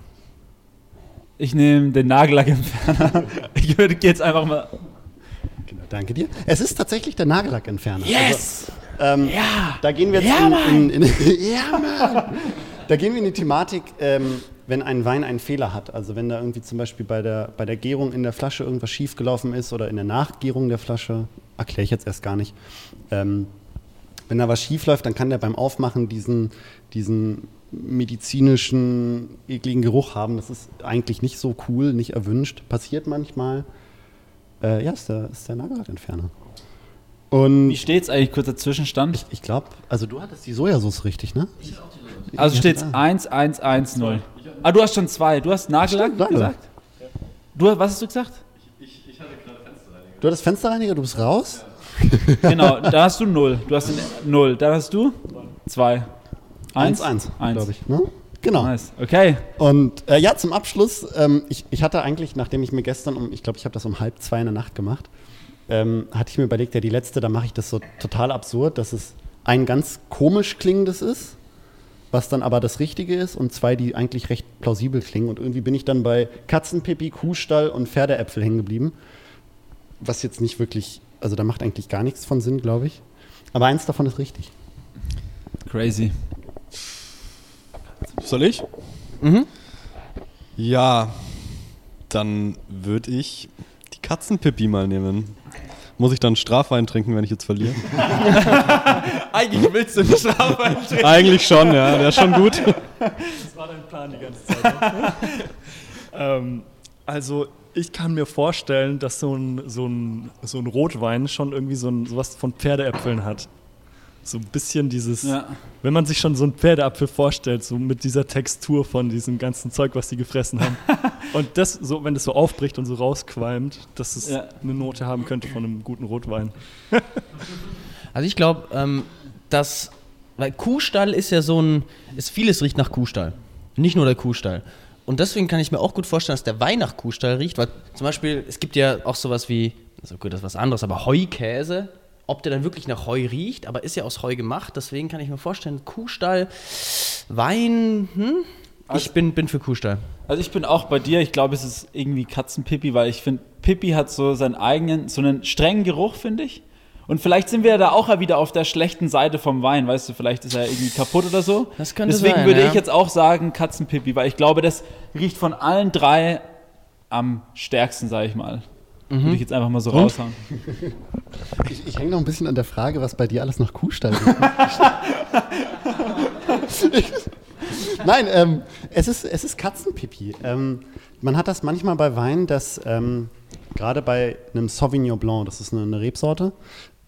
Ich nehme den Nagellackentferner. *laughs* Ich würde jetzt einfach mal. Genau, danke dir. Es ist tatsächlich der Nagellackentferner. Yes! Also, ähm, Ja! Da gehen wir jetzt Ja, in, in, in, *laughs* ja, Mann. Da gehen wir in die Thematik, ähm, wenn ein Wein einen Fehler hat. Also wenn da irgendwie zum Beispiel bei der, bei der Gärung in der Flasche irgendwas schiefgelaufen ist oder in der Nachgärung der Flasche, erkläre ich jetzt erst gar nicht. Ähm, wenn da was schief läuft, dann kann der beim Aufmachen diesen, diesen medizinischen, ekligen Geruch haben. Das ist eigentlich nicht so cool, nicht erwünscht. Passiert manchmal. Äh, ja, ist der, ist der Nagellackentferner. Und Wie steht's eigentlich? Kurzer Zwischenstand. ich glaube, also du hattest die Sojasauce richtig, ne? Also Ich steht's hatte- 1, 1, 1, 0. Ah, du hast schon zwei. Du hast Nagellack gesagt? Du, was hast du gesagt? Du hattest Fensterreiniger, du bist raus? *laughs* Genau, da hast du 0. Du hast den 0. Dann hast du 2. 1, 1, 1. glaube ich. Ne? Genau. Nice. Okay. Und äh, ja, zum Abschluss, ähm, ich, ich hatte eigentlich, nachdem ich mir gestern um, ich glaube, ich habe das um halb zwei in der Nacht gemacht, ähm, hatte ich mir überlegt, ja, die letzte, da mache ich das so total absurd, dass es ein ganz komisch klingendes ist, was dann aber das Richtige ist, und zwei, die eigentlich recht plausibel klingen. Und irgendwie bin ich dann bei Katzenpipi, Kuhstall und Pferdeäpfel hängen geblieben. Was jetzt nicht wirklich, also da macht eigentlich gar nichts von Sinn, glaube ich. Aber eins davon ist richtig. Crazy. Soll ich? Mhm. Ja, dann würde ich die Katzenpipi mal nehmen. Muss ich dann Strafwein trinken, wenn ich jetzt verliere? *laughs* Eigentlich willst du nicht Strafe Eigentlich schon, ja, der ist schon gut. Das war dein Plan die ganze Zeit. Ne? *laughs* ähm, also ich kann mir vorstellen, dass so ein, so ein, so ein Rotwein schon irgendwie so ein, sowas von Pferdeäpfeln hat. So ein bisschen dieses, Ja. wenn man sich schon so einen Pferdeapfel vorstellt, so mit dieser Textur von diesem ganzen Zeug, was die gefressen haben. *laughs* und das, so, wenn das so aufbricht und so rausqualmt, dass es Ja. eine Note haben könnte von einem guten Rotwein. *laughs* Also ich glaube, ähm, dass, weil Kuhstall ist ja so ein, ist vieles riecht nach Kuhstall. Nicht nur der Kuhstall. Und deswegen kann ich mir auch gut vorstellen, dass der Wein nach Kuhstall riecht, weil zum Beispiel, es gibt ja auch sowas wie, also gut, das ist was anderes, aber Heukäse, ob der dann wirklich nach Heu riecht, aber ist ja aus Heu gemacht, deswegen kann ich mir vorstellen, Kuhstall, Wein, hm? Ich bin, bin für Kuhstall. Also ich bin auch bei dir. Ich glaube, es ist irgendwie Katzenpipi, weil ich finde, Pipi hat so seinen eigenen, so einen strengen Geruch, finde ich. Und vielleicht sind wir da auch wieder auf der schlechten Seite vom Wein, weißt du, vielleicht ist er irgendwie kaputt oder so. Das könnte Deswegen sein, würde ja. ich jetzt auch sagen Katzenpipi, weil ich glaube, das riecht von allen drei am stärksten, sage ich mal. Mhm. Würde ich jetzt einfach mal so raushauen. *laughs* Ich, ich hänge noch ein bisschen an der Frage, was bei dir alles nach Kuhstall ist. *laughs* Nein, ähm, es, ist, es ist Katzenpipi. Ähm, man hat das manchmal bei Wein, dass ähm, gerade bei einem Sauvignon Blanc, das ist eine, eine Rebsorte,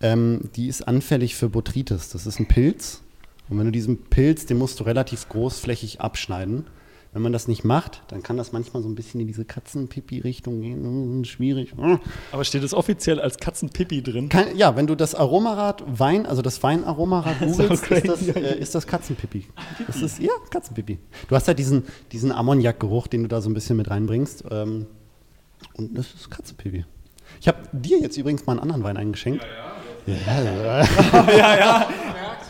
ähm, die ist anfällig für Botrytis. Das ist ein Pilz. Und wenn du diesen Pilz, den musst du relativ großflächig abschneiden. Wenn man das nicht macht, dann kann das manchmal so ein bisschen in diese Katzenpipi-Richtung gehen. Schwierig. Aber steht es offiziell als Katzenpipi drin? Kein, ja, wenn du das Aromarad Wein, also das Weinaromarad *laughs* googelst, crazy ist, das, äh, ist das Katzenpipi. Das ist, ja, Katzenpipi. Du hast halt diesen, diesen Ammoniakgeruch, den du da so ein bisschen mit reinbringst. Ähm, und das ist Katzenpipi. Ich habe dir jetzt übrigens mal einen anderen Wein eingeschenkt. Ja, ja. *laughs* ja, ja.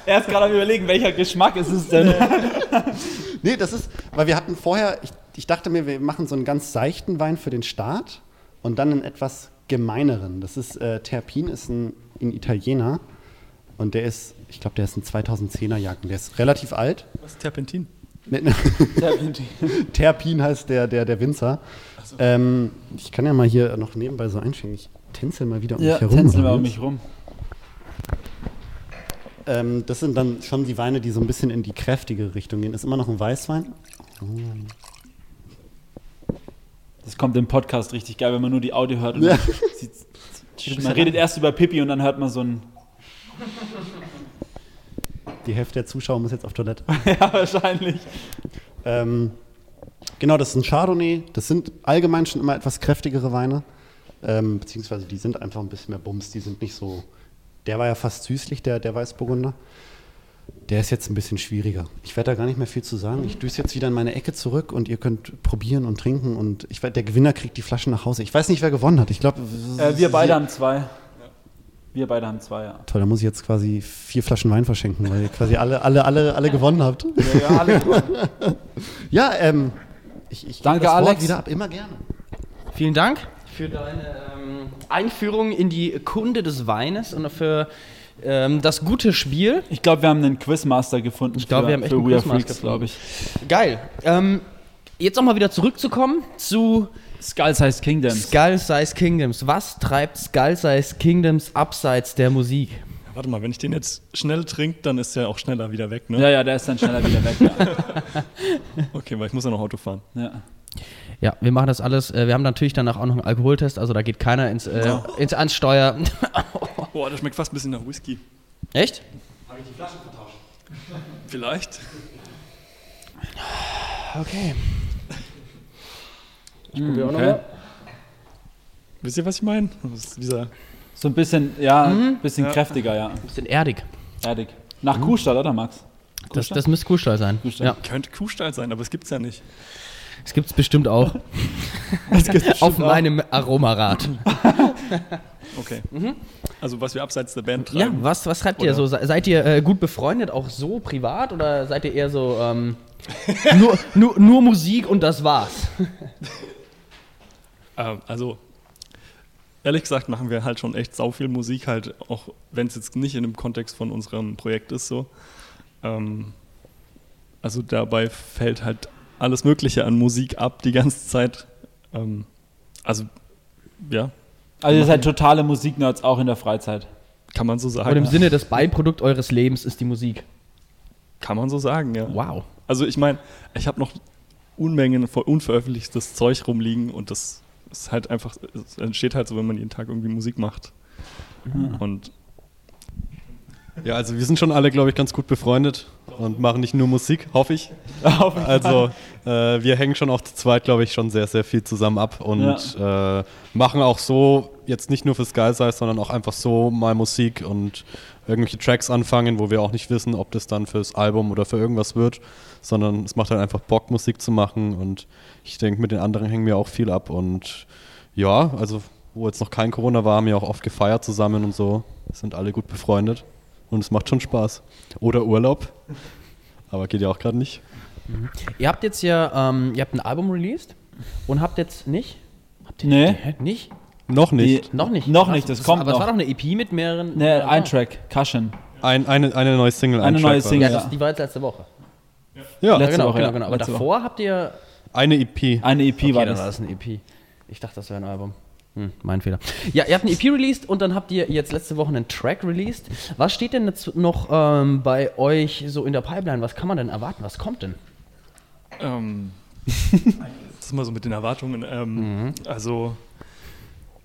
Er ist gerade am überlegen, welcher Geschmack ist es denn? *laughs* Nee, das ist, weil wir hatten vorher, ich, ich dachte mir, wir machen so einen ganz seichten Wein für den Start und dann einen etwas gemeineren. Das ist, äh, Terpin ist ein, ein Italiener und der ist, ich glaube, der ist ein 2010er Jahrgang. Der ist relativ alt. Was ist Terpentin? Ne, *laughs* ne. Terpin heißt der, der, der Winzer. Ähm, ich kann ja mal hier noch nebenbei so einschenken. Ich tänzel mal wieder um Ja, mich herum. tänzeln wir um Moritz. mich rum. Ähm, das sind dann schon die Weine, die so ein bisschen in die kräftige Richtung gehen. Ist immer noch ein Weißwein. Das kommt im Podcast richtig geil, wenn man nur die Audio hört. Ja. sieht, *laughs* man redet erst über Pipi und dann hört man so ein. Die Hälfte der Zuschauer muss jetzt auf Toilette. *laughs* ja, wahrscheinlich. Ähm, genau, das ist ein Chardonnay. Das sind allgemein schon immer etwas kräftigere Weine. Ähm, beziehungsweise die sind einfach ein bisschen mehr Bums. Die sind nicht so. Der war ja fast süßlich, der, der Weißburgunder. Der ist jetzt ein bisschen schwieriger. Ich werde da gar nicht mehr viel zu sagen. Ich düse jetzt wieder in meine Ecke zurück und ihr könnt probieren und trinken. Und ich der Gewinner kriegt die Flaschen nach Hause. Ich weiß nicht, wer gewonnen hat. Ich glaube. Äh, wir beide haben zwei. Wir beide haben zwei, ja. Toll, da muss ich jetzt quasi vier Flaschen Wein verschenken, weil ihr quasi alle, alle, alle, alle gewonnen habt. Ja, alle *laughs* Ja, ähm, ich, ich Danke, das Wort Alex. wieder ab. Immer gerne. Vielen Dank für deine ähm, Einführung in die Kunde des Weines und für ähm, das gute Spiel. Ich glaube, wir haben einen Quizmaster gefunden. Ich glaube, wir haben echt einen Quizmaster glaube ich. Geil. Ähm, jetzt nochmal wieder zurückzukommen zu Skull Size Kingdoms. Skull Size Kingdoms. Was treibt Skull Size Kingdoms abseits der Musik? Warte mal, wenn ich den jetzt schnell trinke, dann ist der auch schneller wieder weg, ne? Ja, ja, der ist dann schneller wieder weg. Ja. *laughs* Okay, weil ich muss ja noch Auto fahren. ja. Ja, wir machen das alles. Äh, wir haben natürlich danach auch noch einen Alkoholtest, also da geht keiner ins, äh, ins ans Steuer. *laughs* Boah, der schmeckt fast ein bisschen nach Whisky. Echt? Vielleicht. Okay. Mhm, okay. Wisst ihr, was ich meine? Das dieser So ein bisschen, ja, Mhm. bisschen Ja. kräftiger, ja. Bisschen erdig. Erdig. Nach Kuhstall, oder Max? Das, das müsste Kuhstall sein. Kuhstall. Ja, könnte Kuhstall sein, aber es gibt's ja nicht. Das gibt es bestimmt auch. *laughs* Auf meinem Aromarad. *laughs* Okay. Also was wir abseits der Band Ja, treiben. was, was schreibt ihr Oder- so? Se- Seid ihr äh, gut befreundet, auch so privat? Oder seid ihr eher so ähm, *laughs* nur, nur, nur Musik und das war's? Ähm, also ehrlich gesagt machen wir halt schon echt sau viel Musik halt, auch wenn es jetzt nicht in dem Kontext von unserem Projekt ist so. Ähm, also dabei fällt halt alles Mögliche an Musik ab die ganze Zeit. Ähm, also ja, Also ihr seid totale Musiknerds auch in der Freizeit. kann man so Und sagen. im Sinne, das Beiprodukt eures Lebens ist die Musik. Kann man so sagen, ja. Wow. Also ich meine, ich habe noch Unmengen von unveröffentlichtes Zeug rumliegen und das ist halt einfach, es entsteht halt so, wenn man jeden Tag irgendwie Musik macht. Und Ja, also wir sind schon alle, glaube ich, ganz gut befreundet und machen nicht nur Musik, hoffe ich. also äh, wir hängen schon auch zu zweit, glaube ich, schon sehr, sehr viel zusammen ab und äh, machen auch so, jetzt nicht nur für Sky Size, sondern auch einfach so mal Musik und irgendwelche Tracks anfangen, wo wir auch nicht wissen, ob das dann fürs Album oder für irgendwas wird, sondern es macht halt einfach Bock, Musik zu machen und ich denke, mit den anderen hängen wir auch viel ab und ja, also wo jetzt noch kein Corona war, haben wir auch oft gefeiert zusammen und so, sind alle gut befreundet. Und es macht schon Spaß. Oder Urlaub. Aber geht ja auch gerade nicht. Mhm. Ihr habt jetzt ja, ähm, ihr habt ein Album released und habt jetzt nicht? Habt ihr Nee. Hä? Nicht? Noch nicht. Die- Noch nicht? Noch nicht, das kommt Aber es noch. war doch eine EP mit mehreren. Ne, ein Ah. Track, Cushion. Ein, eine, eine neue Single. Eine ein neue Single. Ja, das. das, die war jetzt letzte Woche. Ja, Letzte genau, Woche, genau, ja. genau. Aber davor habt ihr. eine EP. Eine EP Okay, war dann war das. das eine EP. Ich dachte, das wäre ein Album. Hm, mein Fehler. Ja, ihr habt eine EP released und dann habt ihr jetzt letzte Woche einen Track released. Was steht denn jetzt noch ähm, bei euch so in der Pipeline? Was kann man denn erwarten? Was kommt denn? Ähm, *laughs* das ist immer so mit den Erwartungen. Ähm, Also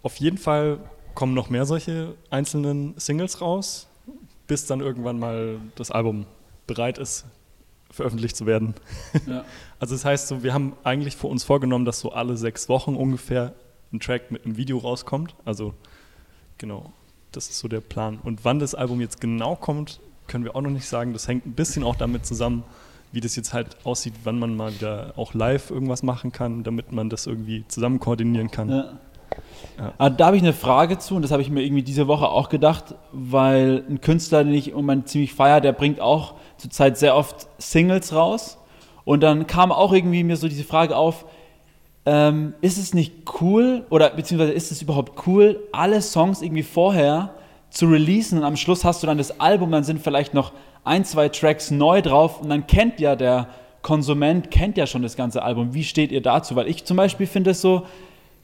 auf jeden Fall kommen noch mehr solche einzelnen Singles raus, bis dann irgendwann mal das Album bereit ist, veröffentlicht zu werden. Ja. *laughs* Also das heißt, so, wir haben eigentlich vor uns vorgenommen, dass so alle sechs Wochen ungefähr ein Track mit einem Video rauskommt. Also genau, das ist so der Plan. Und wann das Album jetzt genau kommt, können wir auch noch nicht sagen. Das hängt ein bisschen auch damit zusammen, wie das jetzt halt aussieht, wann man mal wieder auch live irgendwas machen kann, damit man das irgendwie zusammen koordinieren kann. Ja. Ja. Ah, Da habe ich eine Frage zu und das habe ich mir irgendwie diese Woche auch gedacht, weil ein Künstler, den ich im Moment ziemlich feier, der bringt auch zurzeit sehr oft Singles raus. Und dann kam auch irgendwie mir so diese Frage auf, ähm, ist es nicht cool oder beziehungsweise ist es überhaupt cool, alle Songs irgendwie vorher zu releasen und am Schluss hast du dann das Album, dann sind vielleicht noch ein, zwei Tracks neu drauf und dann kennt ja der Konsument, kennt ja schon das ganze Album. Wie steht ihr dazu? Weil ich zum Beispiel finde es so,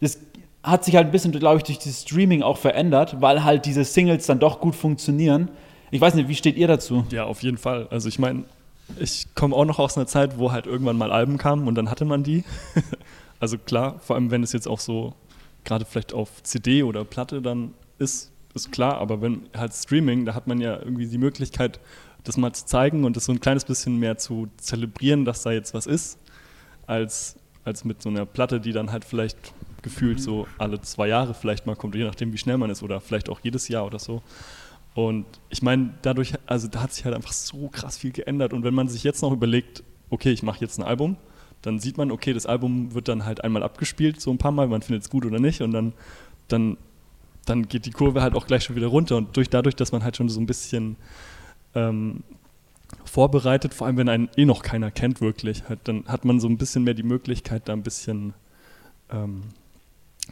das hat sich halt ein bisschen, glaube ich, durch dieses Streaming auch verändert, weil halt diese Singles dann doch gut funktionieren. Ich weiß nicht, wie steht ihr dazu? Ja, auf jeden Fall. Also ich meine, ich komme auch noch aus einer Zeit, wo halt irgendwann mal Alben kamen und dann hatte man die. *laughs* also klar, vor allem wenn es jetzt auch so gerade vielleicht auf CD oder Platte dann ist, ist klar, aber wenn halt Streaming, da hat man ja irgendwie die Möglichkeit, das mal zu zeigen und das so ein kleines bisschen mehr zu zelebrieren, dass da jetzt was ist, als, als mit so einer Platte, die dann halt vielleicht gefühlt so alle zwei Jahre vielleicht mal kommt, je nachdem, wie schnell man ist oder vielleicht auch jedes Jahr oder so. Und ich meine, dadurch, also da hat sich halt einfach so krass viel geändert. Und wenn man sich jetzt noch überlegt, okay, ich mache jetzt ein Album, dann sieht man, okay, das Album wird dann halt einmal abgespielt, so ein paar Mal, man findet es gut oder nicht. Und dann, dann, dann geht die Kurve halt auch gleich schon wieder runter. Und durch, dadurch, dass man halt schon so ein bisschen ähm, vorbereitet, vor allem wenn einen eh noch keiner kennt wirklich, halt, dann hat man so ein bisschen mehr die Möglichkeit, da ein bisschen, ähm,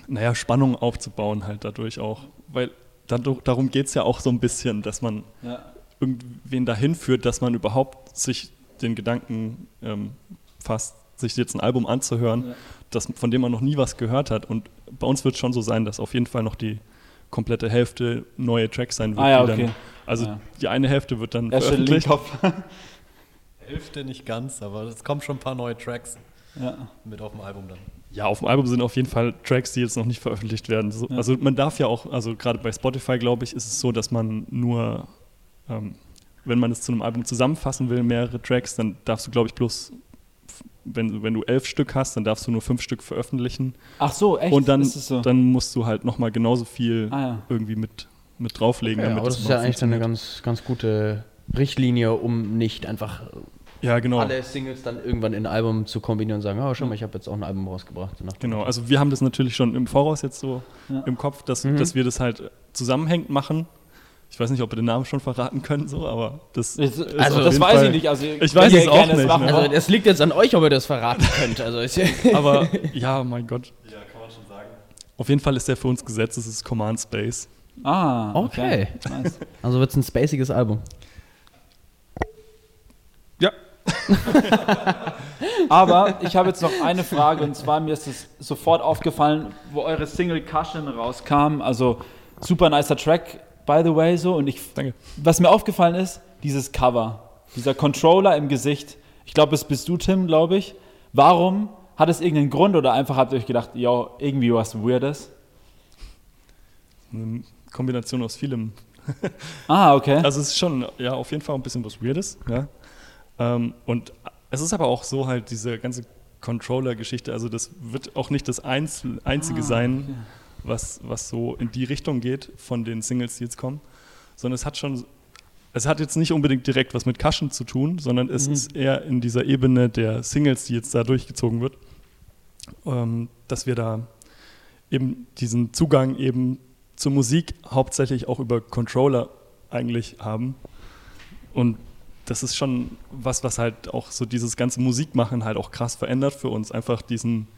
naja, Spannung aufzubauen halt dadurch auch. Weil dadurch, darum geht es ja auch so ein bisschen, dass man Ja. irgendwen dahin führt, dass man überhaupt sich den Gedanken ähm, fasst, sich jetzt ein Album anzuhören, Ja. das, von dem man noch nie was gehört hat. Und bei uns wird es schon so sein, dass auf jeden Fall noch die komplette Hälfte neue Tracks sein wird. Ah ja, die okay. Dann, also Ja. die eine Hälfte wird dann Er stellt veröffentlicht. *laughs* Hälfte nicht ganz, aber es kommen schon ein paar neue Tracks ja. mit auf dem Album dann. Ja, auf dem Album sind auf jeden Fall Tracks, die jetzt noch nicht veröffentlicht werden. So, Ja. Also man darf ja auch, also gerade bei Spotify, glaube ich, ist es so, dass man nur, ähm, wenn man es zu einem Album zusammenfassen will, mehrere Tracks, dann darfst du, glaube ich, bloß, wenn, wenn du elf Stück hast, dann darfst du nur fünf Stück veröffentlichen. Ach so, echt? Und dann, Ist es so? dann musst du halt nochmal genauso viel Ah, ja. irgendwie mit, mit drauflegen. Ja, damit aber das es ist ja eigentlich eine ganz, ganz gute Richtlinie, um nicht einfach Ja, genau. alle Singles dann irgendwann in ein Album zu kombinieren und sagen, oh, schau mal, ich habe jetzt auch ein Album rausgebracht. Genau, also wir haben das natürlich schon im Voraus jetzt so Ja. im Kopf, dass, Mhm. dass wir das halt zusammenhängend machen. Ich weiß nicht, ob wir den Namen schon verraten können, so, aber das, Das, ist also auf das jeden weiß Fall- ich nicht. Also, Ich weiß es ihr auch nicht, machen. ne? Also es liegt jetzt an euch, ob ihr das verraten *laughs* könnt. Also Aber *laughs* ja, mein Gott. Ja, kann man schon sagen. Auf jeden Fall ist der für uns gesetzt, es ist Command Space. ah, Okay. Nice. also wird es ein spaciges Album. Ja. *laughs* Aber ich habe jetzt noch eine Frage und zwar mir ist es sofort aufgefallen, wo eure Single Cushion rauskam. Also super nicer Track, by the way, so. Und ich, Danke. was mir aufgefallen ist, dieses Cover, dieser Controller im Gesicht. Ich glaube, das bist du, Tim, glaube ich. Warum? Hat es irgendeinen Grund oder einfach habt ihr euch gedacht, yo, irgendwie was Weirdes? Eine Kombination aus vielem. *laughs* Ah, okay. Also es ist schon, ja, auf jeden Fall ein bisschen was Weirdes, ja. Ähm, und es ist aber auch so halt diese ganze Controller-Geschichte, also das wird auch nicht das Einzel Einzige Ah, sein, okay. Was, was so in die Richtung geht von den Singles, die jetzt kommen, sondern es hat schon, es hat jetzt nicht unbedingt direkt was mit Kaschen zu tun, sondern es Mhm. ist eher in dieser Ebene der Singles, die jetzt da durchgezogen wird, ähm, dass wir da eben diesen Zugang eben zur Musik hauptsächlich auch über Controller eigentlich haben und das ist schon was, was halt auch so dieses ganze Musikmachen halt auch krass verändert für uns. Einfach diesen,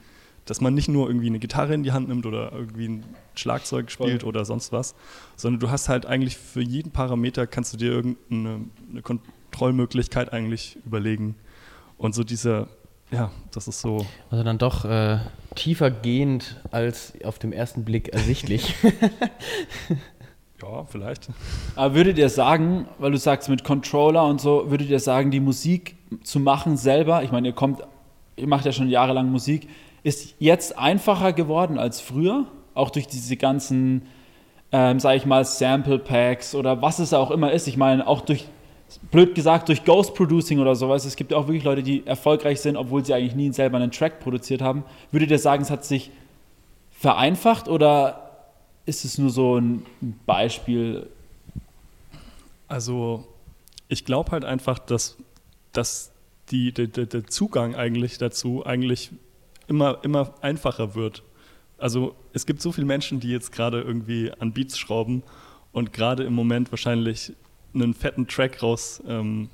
dass man nicht nur irgendwie eine Gitarre in die Hand nimmt oder irgendwie ein Schlagzeug spielt Voll. oder sonst was, sondern du hast halt eigentlich für jeden Parameter kannst du dir irgendeine eine Kontrollmöglichkeit eigentlich überlegen. Und so diese, ja, das ist so. Also dann doch äh, tiefer gehend als auf dem ersten Blick ersichtlich. *laughs* *laughs* Ja, vielleicht. Aber würdet ihr sagen, weil du sagst mit Controller und so, würdet ihr sagen, die Musik zu machen selber, ich meine, ihr kommt, ihr macht ja schon jahrelang Musik, ist jetzt einfacher geworden als früher? Auch durch diese ganzen, ähm, sag ich mal, Sample Packs oder was es auch immer ist. Ich meine, auch durch, blöd gesagt, durch Ghost Producing oder sowas. Es gibt ja auch wirklich Leute, die erfolgreich sind, obwohl sie eigentlich nie selber einen Track produziert haben. Würdet ihr sagen, es hat sich vereinfacht oder ist es nur so ein Beispiel? Also, ich glaube halt einfach, dass, dass die, der, der Zugang eigentlich dazu eigentlich immer, immer einfacher wird. Also, es gibt so viele Menschen, die jetzt gerade irgendwie an Beats schrauben und gerade im Moment wahrscheinlich einen fetten Track raus ähm,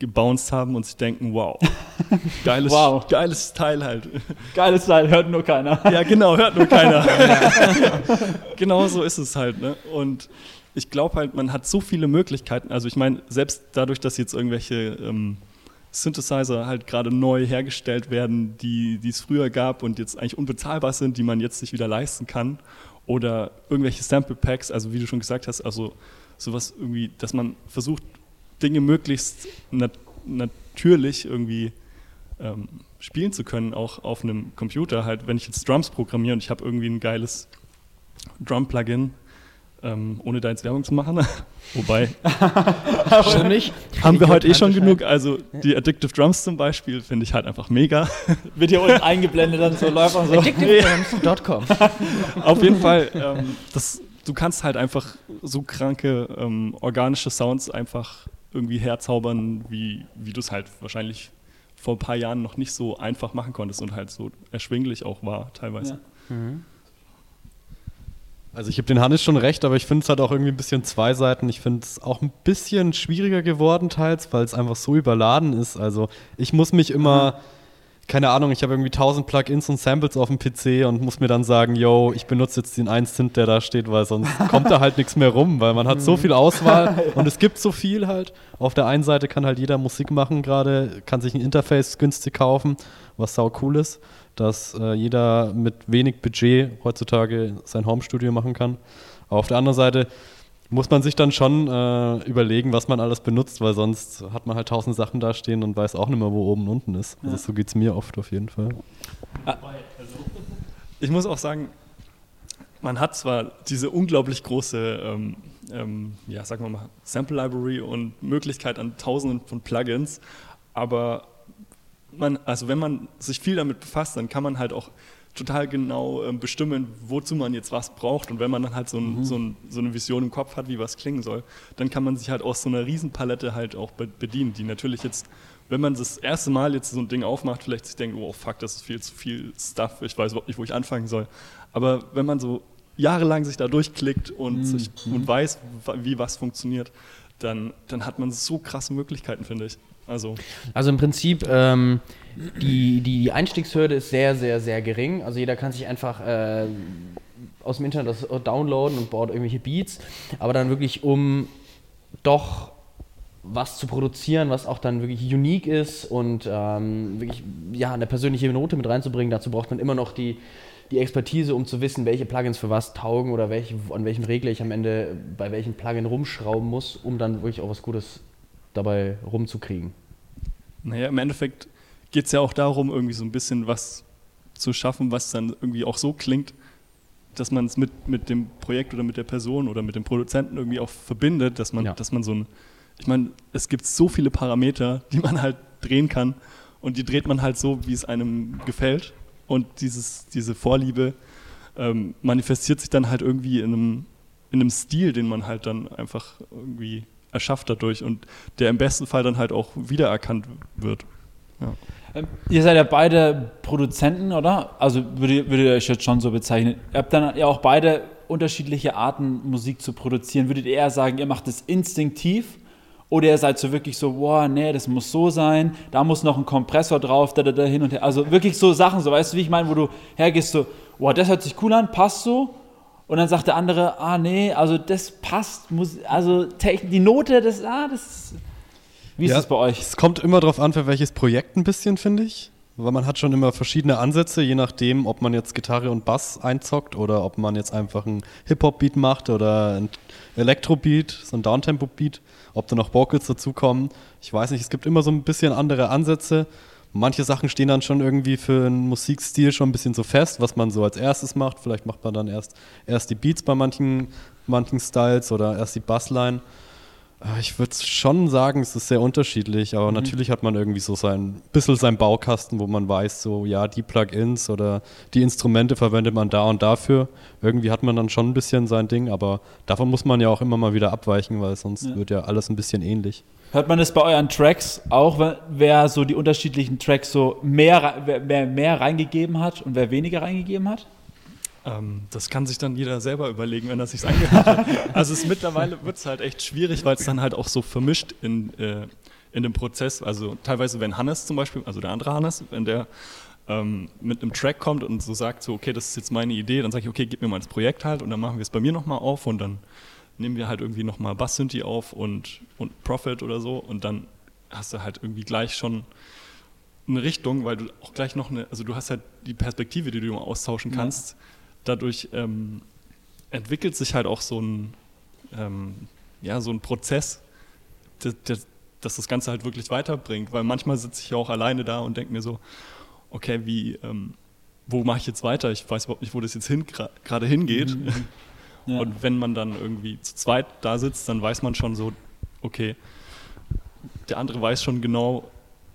gebounced haben und sich denken, wow, *laughs* geiles, Wow. geiles Teil halt. Geiles Teil, hört nur keiner. Ja, genau, hört nur keiner. *laughs* *laughs* genau so ist es halt. Ne? Und ich glaube halt, man hat so viele Möglichkeiten. Also ich meine, selbst dadurch, dass jetzt irgendwelche ähm, Synthesizer halt gerade neu hergestellt werden, die, es früher gab und jetzt eigentlich unbezahlbar sind, die man jetzt sich wieder leisten kann. Oder irgendwelche Sample Packs, also wie du schon gesagt hast, also sowas irgendwie, dass man versucht, Dinge möglichst nat natürlich irgendwie ähm, spielen zu können, auch auf einem Computer. Halt, wenn ich jetzt Drums programmiere und ich habe irgendwie ein geiles Drum-Plugin, ähm, ohne da jetzt Werbung zu machen, *laughs* wobei *laughs* Schon nicht? haben wir heute eh schon genug. Also die Addictive Drums zum Beispiel finde ich halt einfach mega. *laughs* Wird hier unten eingeblendet, dann so läuft und so. Addictivedrums.com. Auf jeden Fall, ähm, das, du kannst halt einfach so kranke ähm, organische Sounds einfach irgendwie herzaubern, wie, wie du es halt wahrscheinlich vor ein paar Jahren noch nicht so einfach machen konntest und halt so erschwinglich auch war teilweise. Ja. Also ich habe den Hannes schon recht, aber ich finde es halt auch irgendwie ein bisschen zwei Seiten. Ich finde es auch ein bisschen schwieriger geworden teils, weil es einfach so überladen ist. Also ich muss mich immer, keine Ahnung, ich habe irgendwie tausend Plugins und Samples auf dem PC und muss mir dann sagen, yo, ich benutze jetzt den einen Synth, der da steht, weil sonst *laughs* kommt da halt nichts mehr rum, weil man hat so viel Auswahl *laughs* und es gibt so viel halt. Auf der einen Seite kann halt jeder Musik machen gerade, kann sich ein Interface günstig kaufen, was sau cool ist, dass äh, jeder mit wenig Budget heutzutage sein Homestudio machen kann. Aber auf der anderen Seite muss man sich dann schon äh, überlegen, was man alles benutzt, weil sonst hat man halt tausend Sachen da stehen und weiß auch nicht mehr, wo oben und unten ist. Also Ja. so geht es mir oft auf jeden Fall. Ich muss auch sagen, man hat zwar diese unglaublich große, ähm, ähm, ja, sagen wir mal, Sample Library und Möglichkeit an Tausenden von Plugins, aber man, also wenn man sich viel damit befasst, dann kann man halt auch total genau ähm, bestimmen, wozu man jetzt was braucht. Und wenn man dann halt so, ein, so, ein, so eine Vision im Kopf hat, wie was klingen soll, dann kann man sich halt aus so einer Riesenpalette halt auch be bedienen, die natürlich jetzt, wenn man das erste Mal jetzt so ein Ding aufmacht, vielleicht sich denkt, oh fuck, das ist viel zu viel Stuff, ich weiß überhaupt nicht, wo ich anfangen soll. Aber wenn man so jahrelang sich da durchklickt und, sich, und weiß, wa- wie was funktioniert, dann, dann hat man so krasse Möglichkeiten, finde ich. Also, Also im Prinzip, ähm, die, die, Einstiegshürde ist sehr, sehr, sehr gering. Also jeder kann sich einfach äh, aus dem Internet das downloaden und baut irgendwelche Beats. Aber dann wirklich, um doch was zu produzieren, was auch dann wirklich unique ist und ähm, wirklich ja, eine persönliche Note mit reinzubringen, dazu braucht man immer noch die, die Expertise, um zu wissen, welche Plugins für was taugen oder welche, an welchem Regler ich am Ende bei welchem Plugin rumschrauben muss, um dann wirklich auch was Gutes dabei rumzukriegen. Naja, im Endeffekt geht es ja auch darum, irgendwie so ein bisschen was zu schaffen, was dann irgendwie auch so klingt, dass man es mit, mit dem Projekt oder mit der Person oder mit dem Produzenten irgendwie auch verbindet, dass man, Ja. dass man so ein, ich meine, es gibt so viele Parameter, die man halt drehen kann und die dreht man halt so, wie es einem gefällt und dieses, diese Vorliebe ähm, manifestiert sich dann halt irgendwie in einem, in einem Stil, den man halt dann einfach irgendwie erschafft dadurch und der im besten Fall dann halt auch wiedererkannt wird. Ähm, Ihr seid ja beide Produzenten, oder? Also würdet, würdet ihr euch jetzt schon so bezeichnen. Ihr habt dann ja auch beide unterschiedliche Arten, Musik zu produzieren. Würdet ihr eher sagen, ihr macht es instinktiv? Oder ihr seid so wirklich so, boah, nee, das muss so sein, da muss noch ein Kompressor drauf, da, da, da, hin und her. Also wirklich so Sachen, so weißt du, wie ich meine, wo du hergehst, so, boah, das hört sich cool an, passt so. Und dann sagt der andere, ah, nee, also das passt, muss, also die Note, das, ah, das. Wie ist Ja, das bei euch? Es kommt immer darauf an, für welches Projekt ein bisschen, finde ich. Weil man hat schon immer verschiedene Ansätze, je nachdem, ob man jetzt Gitarre und Bass einzockt oder ob man jetzt einfach einen Hip-Hop-Beat macht oder ein Elektro-Beat, so ein Downtempo-Beat, ob da noch Vocals dazukommen. Ich weiß nicht, es gibt immer so ein bisschen andere Ansätze. Manche Sachen stehen dann schon irgendwie für einen Musikstil schon ein bisschen so fest, was man so als erstes macht. Vielleicht macht man dann erst, erst die Beats bei manchen, manchen Styles oder erst die Bassline. Äh, Ich würde schon sagen, es ist sehr unterschiedlich, aber natürlich hat man irgendwie so sein bisschen sein Baukasten, wo man weiß, so ja, die Plugins oder die Instrumente verwendet man da und dafür. Irgendwie hat man dann schon ein bisschen sein Ding, aber davon muss man ja auch immer mal wieder abweichen, weil sonst Ja. wird ja alles ein bisschen ähnlich. Hört man das bei euren Tracks auch, wer- so die unterschiedlichen Tracks so mehr, wer, wer mehr reingegeben hat und wer weniger reingegeben hat? Ähm, das kann sich dann jeder selber überlegen, wenn er sich angehört hat. *laughs* Also es mittlerweile wird es halt echt schwierig, weil es dann halt auch so vermischt in, äh, in dem Prozess. Also teilweise, wenn Hannes zum Beispiel, also der andere Hannes, wenn der ähm, mit einem Track kommt und so sagt, so, okay, das ist jetzt meine Idee, dann sage ich, okay, gib mir mal das Projekt halt und dann machen wir es bei mir nochmal auf und dann nehmen wir halt irgendwie nochmal Bass-Synthi auf und, und Profit oder so und dann hast du halt irgendwie gleich schon eine Richtung, weil du auch gleich noch eine, also du hast halt die Perspektive, die du austauschen Ja. kannst. Dadurch ähm, entwickelt sich halt auch so ein, ähm, ja, so ein Prozess, dass, dass, das Ganze halt wirklich weiterbringt. Weil manchmal sitze ich ja auch alleine da und denke mir so, okay, wie, ähm, wo mache ich jetzt weiter? Ich weiß überhaupt nicht, wo das jetzt hin, gerade hingeht. Ja. Und wenn man dann irgendwie zu zweit da sitzt, dann weiß man schon so, okay, der andere weiß schon genau,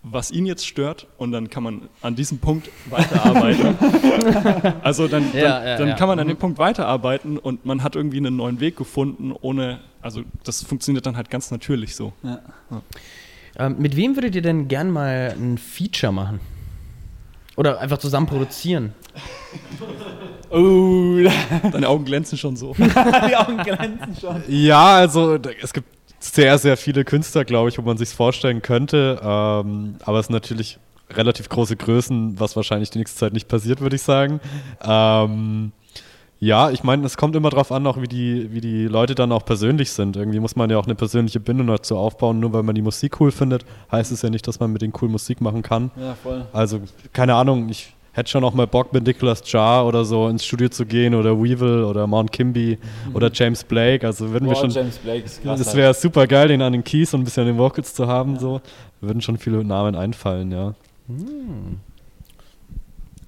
was ihn jetzt stört und dann kann man an diesem Punkt weiterarbeiten. *laughs* also dann, dann, Ja, ja, dann ja. kann man an Mhm. dem Punkt weiterarbeiten und man hat irgendwie einen neuen Weg gefunden, ohne, also das funktioniert dann halt ganz natürlich so. Ja. Ähm, mit wem würdet ihr denn gern mal ein Feature machen? Oder einfach zusammen produzieren? *laughs* Oh, Deine Augen glänzen schon so. *laughs* die Augen glänzen schon. Ja, also es gibt sehr, sehr viele Künstler, glaube ich, wo man sich vorstellen könnte. Ähm, aber es sind natürlich relativ große Größen, was wahrscheinlich die nächste Zeit nicht passiert, würde ich sagen. Ähm, ja, ich meine, es kommt immer darauf an, auch wie die, wie die Leute dann auch persönlich sind. Irgendwie muss man ja auch eine persönliche Bindung dazu aufbauen. Nur weil man die Musik cool findet, heißt es ja nicht, dass man mit denen cool Musik machen kann. Ja, voll. Also, keine Ahnung, ich hätte schon auch mal Bock, mit Nicholas Jar oder so ins Studio zu gehen oder Weevil oder Mount Kimby oder James Blake. Also würden wir Boah, schon. James Blake ist krass. Halt. wäre super geil, den an den Keys und ein bisschen an den Vocals zu haben. So. Würden schon viele Namen einfallen, ja.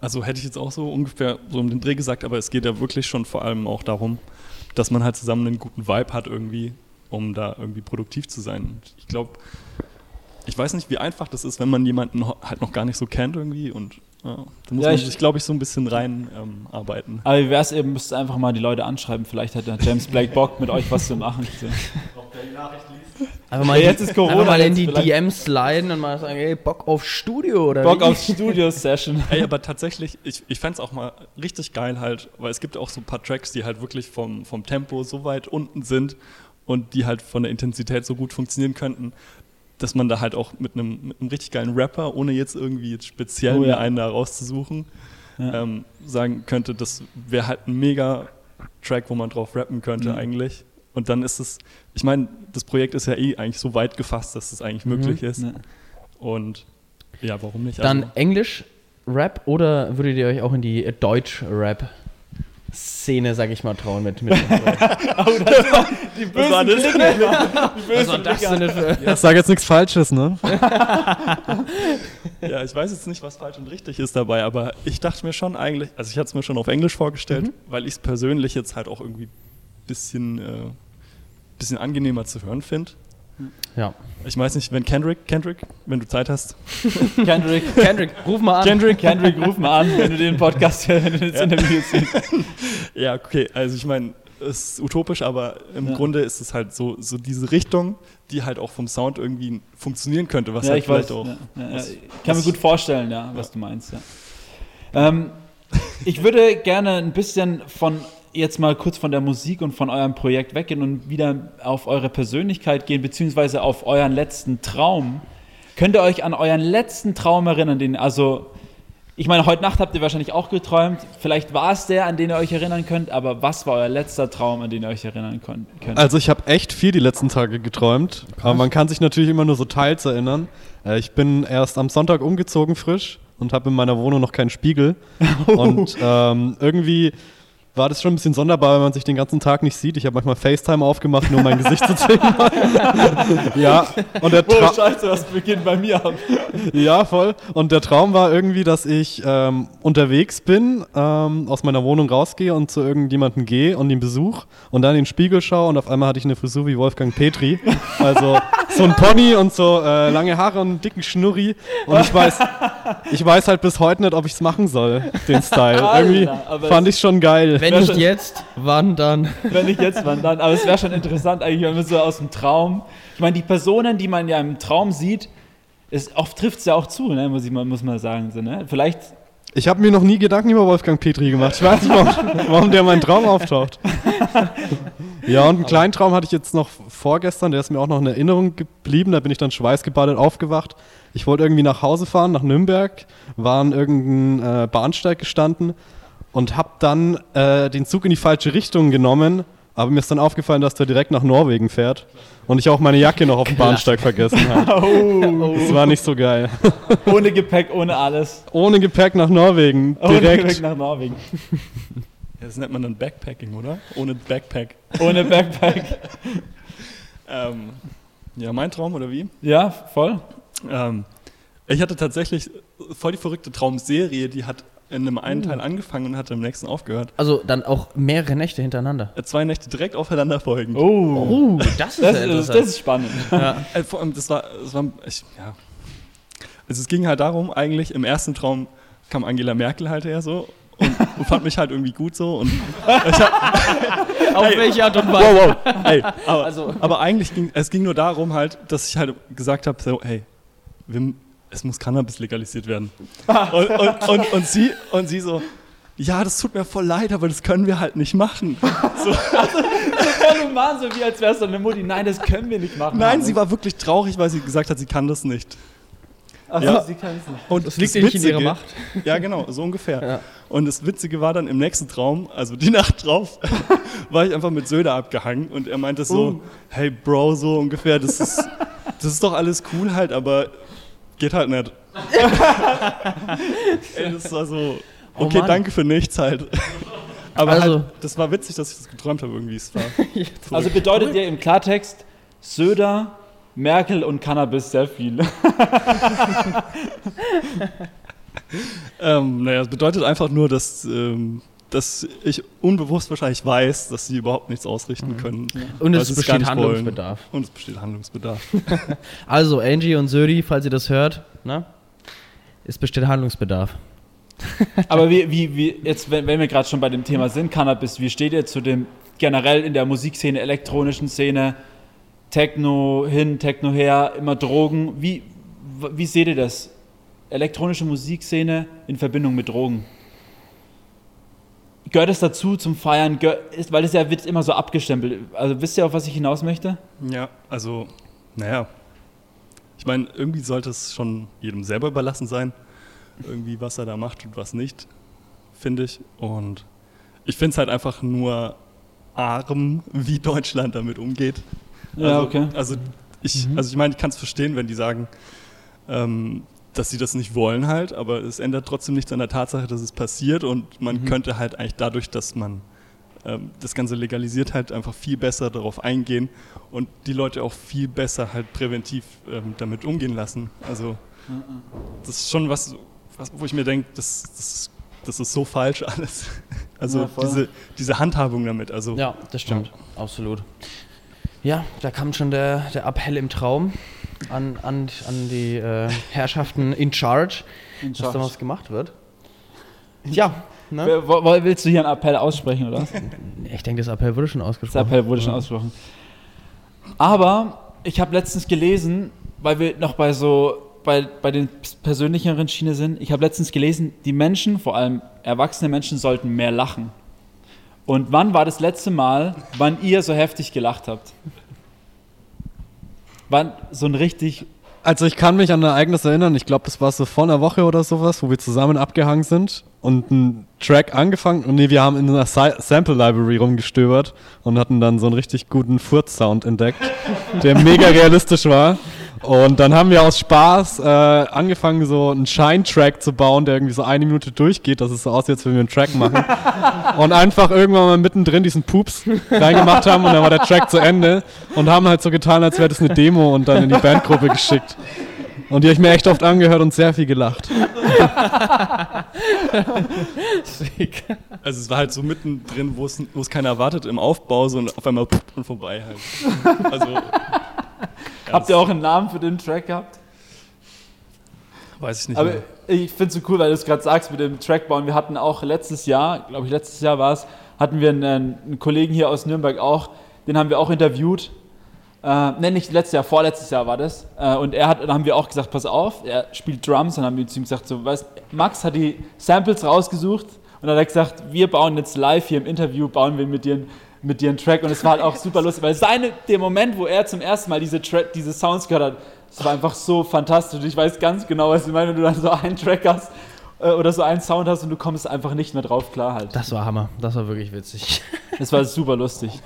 Also hätte ich jetzt auch so ungefähr so um den Dreh gesagt, aber es geht ja wirklich schon vor allem auch darum, dass man halt zusammen einen guten Vibe hat irgendwie, um da irgendwie produktiv zu sein. Ich glaube, ich weiß nicht, wie einfach das ist, wenn man jemanden halt noch gar nicht so kennt irgendwie und ja, da muss Ja, man ich- sich, glaube ich, so ein bisschen rein ähm, arbeiten. Aber wie wäre es eben, müsst ihr einfach mal die Leute anschreiben. Vielleicht hat der James Blake Bock, mit euch was zu machen. So. Einfach mal, jetzt ist Corona, einfach mal in die DMs sliden und mal sagen, ey, Bock auf Studio oder Bock wie? auf Studio-Session. *laughs* Ey, aber tatsächlich, ich, ich fände es auch mal richtig geil halt, weil es gibt auch so ein paar Tracks, die halt wirklich vom, vom Tempo so weit unten sind und die halt von der Intensität so gut funktionieren könnten, dass man da halt auch mit einem, mit einem richtig geilen Rapper, ohne jetzt irgendwie jetzt speziell Oh ja. mir einen da rauszusuchen, Ja. ähm, sagen könnte, das wäre halt ein mega Track, wo man drauf rappen könnte Mhm. eigentlich. Und dann ist es, ich meine, das Projekt ist ja eh eigentlich so weit gefasst, dass es eigentlich möglich ist. Ja. Und ja, warum nicht? Dann Also- Englisch Rap oder würdet ihr euch auch in die Deutsch Rap Szene, sag ich mal, trauen mit. mit *laughs* *laughs* Die bösen Blicke. Die bösen war das Blicke. denn für. Ich sage jetzt nichts Falsches, ne? *laughs* Ja, ich weiß jetzt nicht, was falsch und richtig ist dabei, aber ich dachte mir schon eigentlich, also ich hatte es mir schon auf Englisch vorgestellt, weil ich es persönlich jetzt halt auch irgendwie bisschen, äh, bisschen angenehmer zu hören finde. Ja. Ich weiß nicht, wenn Kendrick, Kendrick, wenn du Zeit hast. *laughs* Kendrick, Kendrick, ruf mal an. Kendrick, Kendrick, ruf mal an, wenn du den Podcast, wenn du das Interview siehst. Ja, okay, also ich meine, es ist utopisch, aber im Ja. Grunde ist es halt so, so diese Richtung, die halt auch vom Sound irgendwie funktionieren könnte, was Ja, halt ich weiß. vielleicht auch. Ja, ja, ja. was- Ich kann mir gut vorstellen, ja, was du meinst. Ja. Ähm, ich würde gerne ein bisschen von jetzt mal kurz von der Musik und von eurem Projekt weggehen und wieder auf eure Persönlichkeit gehen, beziehungsweise auf euren letzten Traum. Könnt ihr euch an euren letzten Traum erinnern, den, also, ich meine, heute Nacht habt ihr wahrscheinlich auch geträumt. Vielleicht war es der, an den ihr euch erinnern könnt, aber was war euer letzter Traum, an den ihr euch erinnern könnt? Also ich habe echt viel die letzten Tage geträumt, aber man kann sich natürlich immer nur so teils erinnern. Äh, ich bin erst am Sonntag umgezogen frisch und habe in meiner Wohnung noch keinen Spiegel. *laughs* und ähm, irgendwie war das schon ein bisschen sonderbar, wenn man sich den ganzen Tag nicht sieht. Ich habe manchmal FaceTime aufgemacht, nur um mein Gesicht zu sehen. *laughs* ja, und der oh, Tra scheiße, das beginnt bei mir ab. ja, voll. Und der Traum war irgendwie, dass ich ähm, unterwegs bin, ähm, aus meiner Wohnung rausgehe und zu irgendjemandem gehe und ihn besuche und dann in den Spiegel schaue und auf einmal hatte ich eine Frisur wie Wolfgang Petri. Also so ein Pony und so äh, lange Haare und einen dicken Schnurri. Und ich weiß, ich weiß halt bis heute nicht, ob ich es machen soll, den Style. *laughs* Irgendwie fand ich schon geil. Wenn nicht jetzt, wann dann? *laughs* Wenn nicht jetzt, wann dann? Aber es wäre schon interessant, eigentlich, wenn man so aus dem Traum. Ich meine, die Personen, die man ja im Traum sieht, ist, oft trifft es ja auch zu, ne? muss, ich mal, muss man sagen. So, ne? Vielleicht, Ich habe mir noch nie Gedanken über Wolfgang Petri gemacht. Ich weiß nicht, warum, warum der in meinem Traum auftaucht. Ja, und einen kleinen Traum hatte ich jetzt noch vorgestern, der ist mir auch noch in Erinnerung geblieben. Da bin ich dann schweißgebadet aufgewacht. Ich wollte irgendwie nach Hause fahren, nach Nürnberg, war an irgendeinem äh, Bahnsteig gestanden und habe dann äh, den Zug in die falsche Richtung genommen. Aber mir ist dann aufgefallen, dass der direkt nach Norwegen fährt und ich auch meine Jacke noch auf dem Bahnsteig vergessen habe. *laughs* oh, Das war nicht so geil. *laughs* ohne Gepäck, ohne alles. Ohne Gepäck nach Norwegen, Ohne direkt. Gepäck nach Norwegen. *laughs* Ja, das nennt man dann Backpacking, oder? Ohne Backpack. Ohne Backpack. Ähm, ja, mein Traum oder wie? Ja, voll. Ähm, ich hatte tatsächlich voll die verrückte Traumserie, die hat in einem einen Teil angefangen und hat im nächsten aufgehört. Also dann auch mehrere Nächte hintereinander. Äh, Zwei Nächte direkt aufeinander folgend. Oh, Oh, das ist das, ja interessant. das ist spannend. Äh, vor allem, das war, das war ich, ja. Also es ging halt darum, eigentlich im ersten Traum kam Angela Merkel halt her so und, und fand mich halt irgendwie gut so und *laughs* *laughs* Auf welche Art und Weise? wow, wow, ey, aber, Also- aber eigentlich ging es ging nur darum halt, dass ich halt gesagt habe, so, hey, wir, es muss Cannabis legalisiert werden. Und, und, und, und, sie, und sie so, ja, das tut mir voll leid, aber das können wir halt nicht machen. So, Voll human, so wie als wär's so eine Mutti. Nein, das können wir nicht machen. nein, sie war wirklich traurig, weil sie gesagt hat, sie kann das nicht. Achso, Ja. sie kann es nicht. Und Das liegt ja nicht in ihrer Macht. Ja, genau, so ungefähr. Ja. Und das Witzige war dann im nächsten Traum, also die *laughs* Nacht drauf, war ich einfach mit Söder abgehangen und er meinte so, hey Bro, so ungefähr, das ist, das ist doch alles cool halt, aber geht halt nicht. *laughs* Ey, das war so, Oh okay, Mann. danke für nichts halt. Aber Also- halt, das war witzig, dass ich das geträumt habe irgendwie. Es war *laughs* Also bedeutet ihr im Klartext Söder, Merkel und Cannabis sehr viel. *laughs* ähm, naja, es bedeutet einfach nur, dass, ähm, dass ich unbewusst wahrscheinlich weiß, dass sie überhaupt nichts ausrichten können. Und es gar besteht nicht wollen. Handlungsbedarf. Und es besteht Handlungsbedarf. *laughs* Also, Angie und Södi, falls ihr das hört, ne? Es besteht Handlungsbedarf. *laughs* Aber wie, wie, wie jetzt, wenn, wenn wir gerade schon bei dem Thema sind, Cannabis, wie steht ihr zu dem generell in der Musikszene, elektronischen Szene, Techno hin, Techno her, immer Drogen? Wie, wie seht ihr das? Elektronische Musikszene in Verbindung mit Drogen? Gehört es dazu zum Feiern? Ist, weil es ja wird immer so abgestempelt. Also wisst ihr, auf was ich hinaus möchte? Ja, also, naja. Ich meine, irgendwie sollte es schon jedem selber überlassen sein, irgendwie, was er da macht und was nicht, finde ich. Und ich finde es halt einfach nur arm, wie Deutschland damit umgeht. Ja, also, okay. Also ich, also ich meine, ich kann es verstehen, wenn die sagen, ähm, dass sie das nicht wollen halt, aber es ändert trotzdem nichts an der Tatsache, dass es passiert und man könnte halt eigentlich dadurch, dass man ähm, das Ganze legalisiert halt einfach viel besser darauf eingehen und die Leute auch viel besser halt präventiv ähm, damit umgehen lassen. Also das ist schon was, was wo ich mir denke, das, das, das ist so falsch *laughs* alles. Also Ja, diese, diese Handhabung damit. Also Ja, das stimmt. Absolut. Ja, da kam schon der, der Appell im Traum an, an, an die äh, Herrschaften in charge, In dass da Charge. was gemacht wird. Ja, ne? Wer- wo- wo- Willst du hier einen Appell aussprechen, oder was? Ich denke, das Appell wurde schon Das ausgesprochen. Appell wurde schon ausgesprochen. Aber ich habe letztens gelesen, weil wir noch bei so bei, bei den persönlicheren Schiene sind, ich habe letztens gelesen, die Menschen, vor allem erwachsene Menschen, sollten mehr lachen. Und wann war das letzte Mal, wann ihr so heftig gelacht habt? Wann so ein richtig. Also ich kann mich an ein Ereignis erinnern, ich glaube, das war so vor einer Woche oder sowas, wo wir zusammen abgehangen sind und einen Track angefangen und nee, wir haben in einer Sa Sample Library rumgestöbert und hatten dann so einen richtig guten Furz-Sound entdeckt, der mega realistisch war. Und dann haben wir aus Spaß äh, angefangen, so einen Shine-Track zu bauen, der irgendwie so eine Minute durchgeht, dass es so aussieht, als wenn wir einen Track machen. *laughs* und einfach irgendwann mal mittendrin diesen Pups reingemacht haben und dann war der Track zu Ende und haben halt so getan, als wäre das eine Demo und dann in die Bandgruppe geschickt. Und die habe ich mir echt oft angehört und sehr viel gelacht. Also es war halt so mittendrin, wo es, keiner erwartet im Aufbau, so und auf einmal und vorbei halt. Also Habt ihr auch einen Namen für den Track gehabt? weiß ich nicht Aber mehr. ich finde es so cool, weil du es gerade sagst mit dem Trackbauen. Wir hatten auch letztes Jahr, glaube ich, letztes Jahr war es, hatten wir einen, einen Kollegen hier aus Nürnberg auch, den haben wir auch interviewt. Äh, ne, nicht letztes Jahr, vorletztes Jahr war das. Äh, und er hat, dann haben wir auch gesagt, pass auf, er spielt Drums. Dann haben wir zu ihm gesagt, so, weißt, Max hat die Samples rausgesucht und dann hat er gesagt, wir bauen jetzt live hier im Interview, bauen wir mit dir, einen- mit dir einen Track. Und es war halt auch super lustig, weil seine, der Moment, wo er zum ersten Mal diese, Tra diese Sounds gehört hat, es war einfach so fantastisch. Ich weiß ganz genau, was ich meine, wenn du dann so einen Track hast äh, oder so einen Sound hast und du kommst einfach nicht mehr drauf klar halt. Das war Hammer. Das war wirklich witzig. Das war super lustig.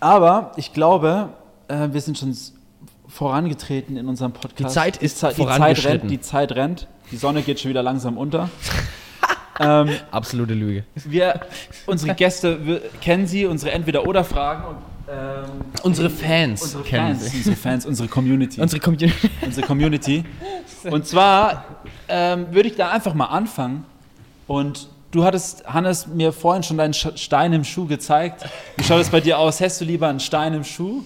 Aber ich glaube, äh, wir sind schon vorangetreten in unserem Podcast. Die Zeit ist die, Zeit- die Zeit vorangeschritten. rennt, die Zeit rennt. Die Sonne geht schon wieder langsam unter. Ähm, Absolute Lüge. wir, unsere Gäste wir, kennen sie, unsere Entweder-Oder-Fragen. und, Ähm, Unsere Fans unsere kennen Fans, sie. unsere Fans, unsere Community. Unsere Community. unsere Community. *laughs* Und zwar ähm, würde ich da einfach mal anfangen. Und du hattest, Hannes, mir vorhin schon deinen Stein im Schuh gezeigt. Wie schaut es bei dir aus? Hättest du lieber einen Stein im Schuh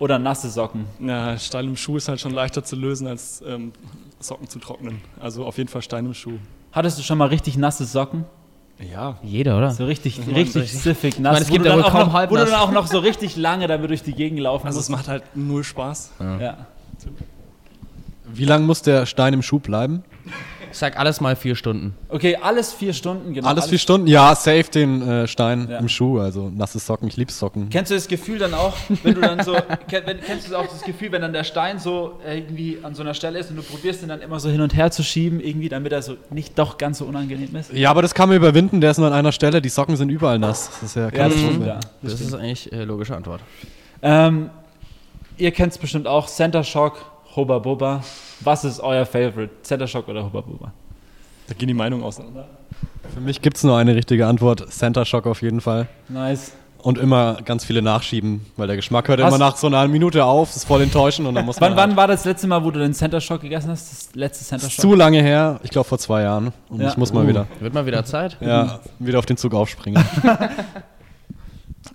oder nasse Socken? Ja, Stein im Schuh ist halt schon leichter zu lösen, als ähm, Socken zu trocknen. Also auf jeden Fall Stein im Schuh. Hattest du schon mal richtig nasse Socken? Ja. Jeder, oder? So richtig, meine, richtig siffig nass. meine, es gibt ja dann wohl auch kaum noch, halb Wo du dann auch noch so richtig lange damit durch die Gegend laufen Also es musst. macht halt null Spaß. Ja. Wie lange muss der Stein im Schuh bleiben? Ich sag alles mal vier Stunden. Okay, alles vier Stunden, genau. Alles vier Stunden? Ja, safe den äh, Stein Ja. im Schuh. Also nasse Socken, ich lieb Socken. Kennst du das Gefühl dann auch, wenn du dann so, *laughs* kenn- wenn, kennst du auch das Gefühl, wenn dann der Stein so irgendwie an so einer Stelle ist und du probierst ihn dann immer so hin und her zu schieben, irgendwie, damit er so nicht doch ganz so unangenehm ist? Ja, aber das kann man überwinden, der ist nur an einer Stelle, die Socken sind überall nass. Das ist ja Ja, das Katastrophe. stimmt, ja. Das, ist eigentlich äh, logische Antwort. Ähm, ihr kennt es bestimmt auch, Center Shock, Hubba Bubba. Was ist euer Favorite? Center Shock oder Hubba Bubba? Da gehen die Meinungen auseinander. Für mich gibt es nur eine richtige Antwort. Center Shock auf jeden Fall. Nice. Und immer ganz viele nachschieben, weil der Geschmack hört Hast- immer nach so einer Minute auf, das ist voll enttäuschend und dann muss man. Wann, wann halt- war das letzte Mal, wo du den Center Shock gegessen hast? Das letzte Center Shock? zu lange her, ich glaube vor zwei Jahren. Und Ja. ich muss mal wieder, Wird mal wieder Zeit. ja, wieder auf den Zug aufspringen. *laughs*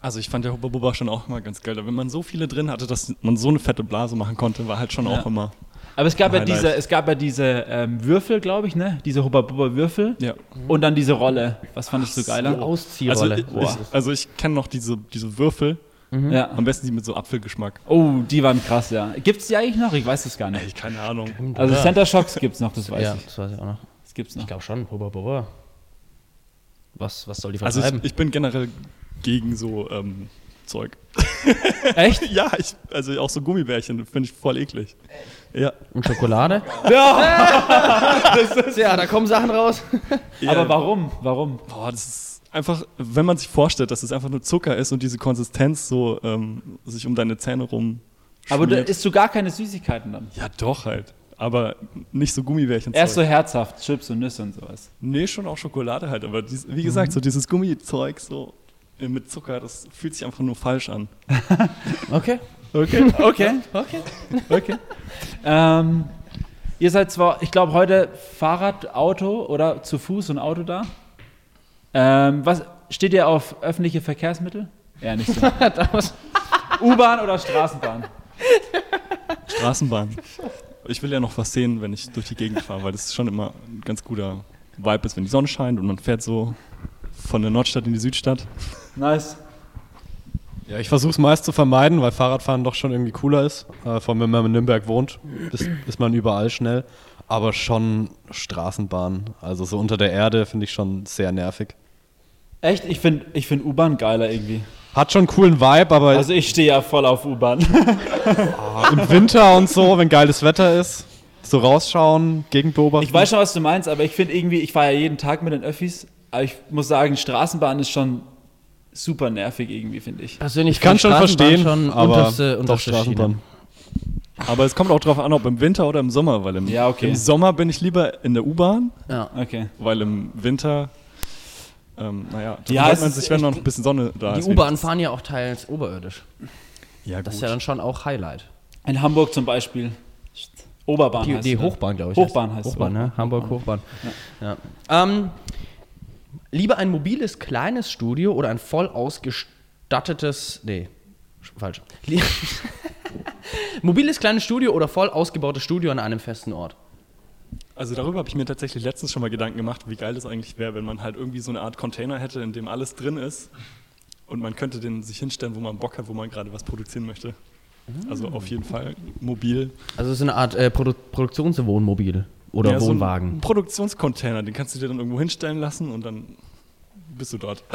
Also ich fand der Hubba Bubba schon auch immer ganz geil. Wenn man so viele drin hatte, dass man so eine fette Blase machen konnte, war halt schon Ja. auch immer. Aber es gab ja diese, es gab ja diese ähm, Würfel, glaube ich, ne? Diese Hubba Bubba Würfel. Ja. Und dann diese Rolle. Was fandest du Die geiler? Also Ausziehrolle. ich, ich, also ich kenne noch diese, diese Würfel, Ja. am besten die mit so Apfelgeschmack. Oh, die waren krass, ja. Gibt's die eigentlich noch? Ich weiß es gar Ey, nicht. keine Ahnung. Also Center Shocks gibt's noch, das weiß ja, ich. das weiß ich auch noch. Das gibt's noch. Ich glaube schon. Bubba, bubba. Was, was soll die Also vertreiben? ich, ich bin generell gegen so ähm, Zeug. *laughs* Echt? ja, ich, also auch so Gummibärchen finde ich voll eklig. Ja. Und Schokolade? *laughs* Ja! ja, da kommen Sachen raus. *laughs* ja. Aber warum? Warum? Boah, das ist einfach, wenn man sich vorstellt, dass es einfach nur Zucker ist und diese Konsistenz so ähm, sich um deine Zähne rum. Aber da isst du gar keine Süßigkeiten dann. Ja, doch halt. aber nicht so Gummibärchen. Erst so herzhaft, Chips und Nüsse und sowas. Nee, schon auch Schokolade halt, aber dies, wie gesagt, so dieses Gummizeug so mit Zucker, das fühlt sich einfach nur falsch an. *laughs* Okay. *laughs* Okay, okay, okay, okay. ähm, ihr seid zwar, ich glaube, heute Fahrrad, Auto oder zu Fuß und Auto da. Ähm, was steht ihr auf öffentliche Verkehrsmittel? Ja, nicht so. *laughs* U-Bahn oder Straßenbahn? Straßenbahn. Ich will ja noch was sehen, wenn ich durch die Gegend fahre, weil das ist schon immer ein ganz guter Vibe ist, wenn die Sonne scheint und man fährt so von der Nordstadt in die Südstadt. Nice. Ja, ich versuche es meist zu vermeiden, weil Fahrradfahren doch schon irgendwie cooler ist. Äh, vor allem, wenn man in Nürnberg wohnt, ist, ist man überall schnell. Aber schon Straßenbahn, also so unter der Erde, finde ich schon sehr nervig. Echt? Ich finde ich find U-Bahn geiler irgendwie. Hat schon einen coolen Vibe, aber Also ich stehe ja voll auf U-Bahn. im Winter und so, wenn geiles Wetter ist, so rausschauen, Gegend beobachten. Ich weiß schon, was du meinst, aber ich finde irgendwie, ich fahre ja jeden Tag mit den Öffis, aber ich muss sagen, Straßenbahn ist schon super nervig irgendwie, finde ich. Persönlich Ich kann schon verstehen, schon aber unterste, doch unterste Straßenbahn. Aber es kommt auch drauf an, ob im Winter oder im Sommer, weil im, Ja, okay. im Sommer bin ich lieber in der U-Bahn, Ja. Okay. weil im Winter, ähm, naja, da Ja, freut man sich, wenn echt- noch ein bisschen Sonne da ist. Die U-Bahn fahren ja auch teils oberirdisch. Ja, gut. Das ist ja dann schon auch Highlight. In Hamburg zum Beispiel. Oberbahn Die, heißt die ne? Hochbahn, glaube ich. Hochbahn heißt es. Hochbahn, ne? Hamburg Hochbahn. Ja. Ähm, lieber ein mobiles kleines Studio oder ein voll ausgestattetes. Nee, sch- falsch. *laughs* Mobiles kleines Studio oder voll ausgebautes Studio an einem festen Ort. Also darüber habe ich mir tatsächlich letztens schon mal Gedanken gemacht, wie geil das eigentlich wäre, wenn man halt irgendwie so eine Art Container hätte, in dem alles drin ist und man könnte den sich hinstellen, wo man Bock hat, wo man gerade was produzieren möchte. Also auf jeden Fall mobil. Also so eine Art äh, Produ Produktionswohnmobil oder Ja, so ein Wohnwagen. Produktionscontainer, den kannst du dir dann irgendwo hinstellen lassen und dann bist du dort. *laughs*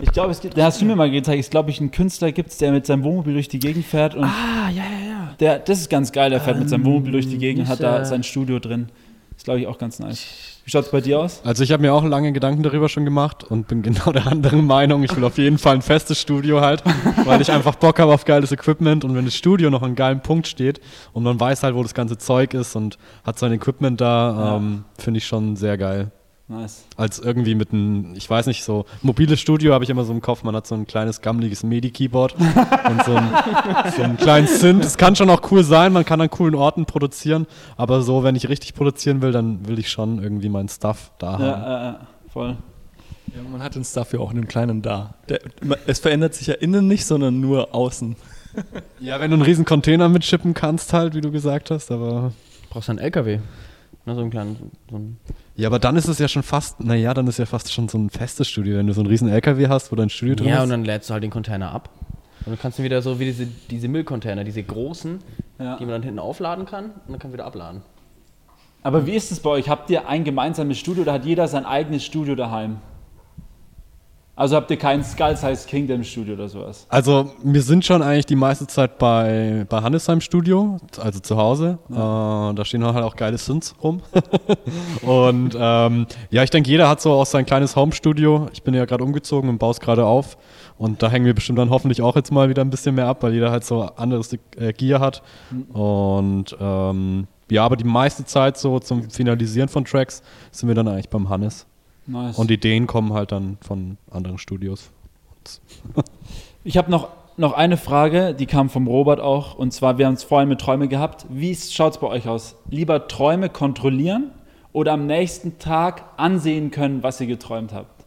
Ich glaube, es gibt, da hast du mir mal gezeigt, es glaube ich einen Künstler gibt, der mit seinem Wohnmobil durch die Gegend fährt und ah, ja, ja, ja. der, das ist ganz geil, der fährt mit seinem Wohnmobil durch die Gegend und hat da äh, sein Studio drin. Ist glaube ich auch ganz nice. Wie schaut es bei dir aus? Also ich habe mir auch lange Gedanken darüber schon gemacht und bin *laughs* genau der anderen Meinung. Ich will auf jeden Fall ein festes Studio halt, weil ich einfach Bock habe auf geiles Equipment und wenn das Studio noch an einem geilen Punkt steht und man weiß halt, wo das ganze Zeug ist und hat sein Equipment da, Ja. ähm, finde ich schon sehr geil. Nice. Als irgendwie mit einem, ich weiß nicht, so mobiles Studio habe ich immer so im Kopf, man hat so ein kleines gammeliges MIDI-Keyboard *laughs* und so ein, so einen kleinen Synth. Es kann schon auch cool sein, man kann an coolen Orten produzieren, aber so, wenn ich richtig produzieren will, dann will ich schon irgendwie meinen Stuff da haben. Ja, äh, äh, voll. Ja, man hat den Stuff ja auch in dem Kleinen da. Der, es verändert sich ja innen nicht, sondern nur außen. *laughs* Ja, wenn du einen riesen Container mitschippen kannst, halt, wie du gesagt hast, aber. Brauchst du einen LKW. Na, so einen kleinen. So einen Ja, aber dann ist es ja schon fast, naja, dann ist ja fast schon so ein festes Studio, wenn du so einen riesen LKW hast, wo dein Studio drin ja, ist. und dann lädst du halt den Container ab. Und dann kannst du wieder so wie diese, diese Müllcontainer, diese großen, Ja. die man dann hinten aufladen kann und dann kann wieder abladen. Aber wie ist es bei euch? Habt ihr ein gemeinsames Studio oder hat jeder sein eigenes Studio daheim? Also habt ihr kein Skull Size Kingdom Studio oder sowas? Also, wir sind schon eigentlich die meiste Zeit bei, bei Hannesheim Studio, also zu Hause. Äh, da stehen halt auch geile Synths rum. *laughs* und ähm, ja, ich denke, jeder hat so auch sein kleines Home-Studio. Ich bin ja gerade umgezogen und baue es gerade auf. Und da hängen wir bestimmt dann hoffentlich auch jetzt mal wieder ein bisschen mehr ab, weil jeder halt so anderes äh, Gear hat. Und ähm, ja, aber die meiste Zeit so zum Finalisieren von Tracks sind wir dann eigentlich beim Hannes. Nice. Und Ideen kommen halt dann von anderen Studios. Ich habe noch, noch eine Frage, die kam vom Robert auch. Und zwar, wir haben es vorhin mit Träume gehabt. Wie schaut es bei euch aus? Lieber Träume kontrollieren oder am nächsten Tag ansehen können, was ihr geträumt habt?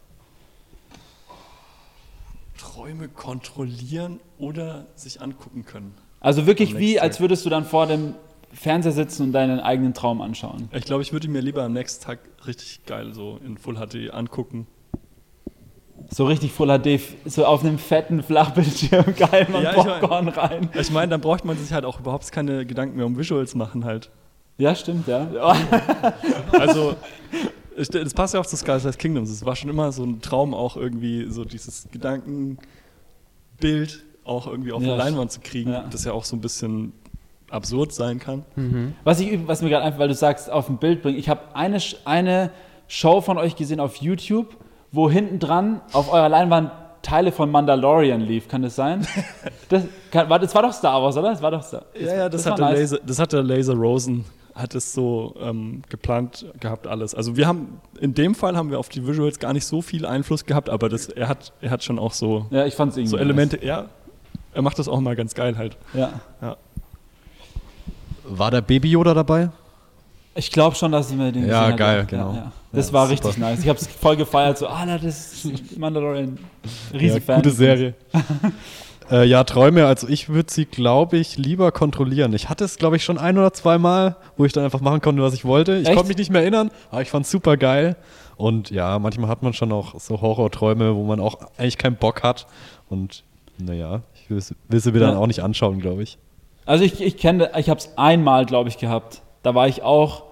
Träume kontrollieren oder sich angucken können. Also wirklich wie, als würdest du dann vor dem Fernseher sitzen und deinen eigenen Traum anschauen. Ich glaube, ich würde mir lieber am nächsten Tag richtig geil so in Full HD angucken. So richtig Full HD, so auf einem fetten Flachbildschirm, *laughs* geil, man Ja, ich mein- Popcorn rein. Ich meine, dann braucht man sich halt auch überhaupt keine Gedanken mehr um Visuals machen halt. Ja, stimmt, ja. *laughs* Also, *laughs* das passt ja auch zu Sky Size Kingdoms. Es war schon immer so ein Traum, auch irgendwie so dieses Gedankenbild auch irgendwie auf Ja, der Leinwand zu kriegen, ja. das ja auch so ein bisschen absurd sein kann. Was, ich, was mir gerade einfach, weil du sagst, auf dem Bild bringen. Ich habe eine, eine Show von euch gesehen auf YouTube, wo hinten dran auf eurer Leinwand Teile von Mandalorian lief. Kann das sein? *laughs* Das, kann, war, das war doch Star Wars, oder? Das war doch Star Ja, ja, das, war hat, der nice. Laser, das hat der Laser Rosen hat es so ähm, geplant gehabt alles. Also wir haben in dem Fall haben wir auf die Visuals gar nicht so viel Einfluss gehabt, aber das, er hat er hat schon auch so, Ja, ich fand es irgendwie. so Elemente. Ja, er macht das auch mal ganz geil halt. nice. Ja. Ja. War der Baby Yoda dabei? Ich glaube schon, dass wir den Ja, geil, hatten. genau. Ja, ja. Das Ja, war super. richtig nice. Ich habe es voll gefeiert. So, ah, das ist Mandalorian. Riesen ja, Fan. gute Serie. *laughs* äh, ja, Träume, also ich würde sie, glaube ich, lieber kontrollieren. Ich hatte es, glaube ich, schon ein oder zwei Mal, wo ich dann einfach machen konnte, was ich wollte. Ich konnte mich nicht mehr erinnern, aber ich fand es super geil. Und ja, manchmal hat man schon auch so Horrorträume, wo man auch eigentlich keinen Bock hat. Und naja, ich will, sie mir dann auch nicht anschauen, glaube ich. Also ich, ich kenne, ich habe es einmal, glaube ich, gehabt. Da war ich auch,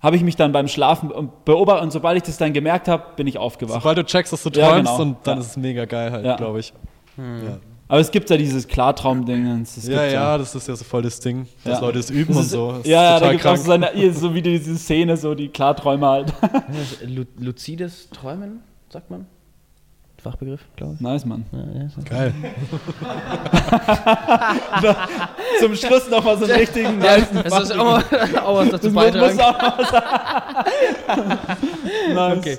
habe ich mich dann beim Schlafen beobachtet und sobald ich das dann gemerkt habe, bin ich aufgewacht. Sobald du checkst, dass du Ja, träumst, genau. und dann Ja. ist es mega geil halt, Ja. glaube ich. Ja. Aber es gibt ja dieses Klartraum-Ding. das Ja, ja, das ist ja so voll das Ding, dass Ja. Leute es üben Das und ist, so. Das ist ja, ja, da gibt es auch so, eine, so wie diese Szene, so die Klarträume halt. Lu luzides Träumen, sagt man? Fachbegriff, glaube ich. nice, Mann. Ja, ja, so. Geil. *laughs* Zum Schluss nochmal so einen richtigen Ja, nice das ist auch, mal- auch was dazu Das muss, auch mal sagen. *laughs* nice. Okay.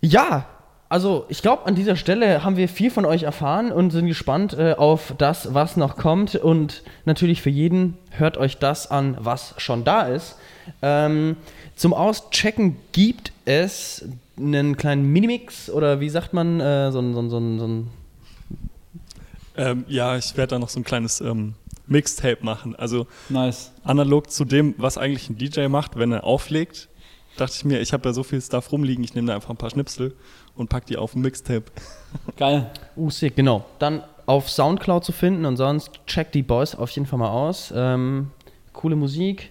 Ja, also ich glaube, an dieser Stelle haben wir viel von euch erfahren und sind gespannt äh, auf das, was noch kommt. Und natürlich für jeden hört euch das an, was schon da ist. Ähm, zum Auschecken gibt es einen kleinen Minimix oder wie sagt man, äh, so ein, so ein, so ein, so ein Ähm, ja, ich werde da noch so ein kleines ähm, Mixtape machen. Also Nice. analog zu dem, was eigentlich ein DJ macht, wenn er auflegt, dachte ich mir, ich habe da so viel Stuff rumliegen, ich nehme da einfach ein paar Schnipsel und pack die auf ein Mixtape. Geil. Uh, sick, genau. Dann auf Soundcloud zu finden und sonst checkt die Boys auf jeden Fall mal aus. Ähm, coole Musik.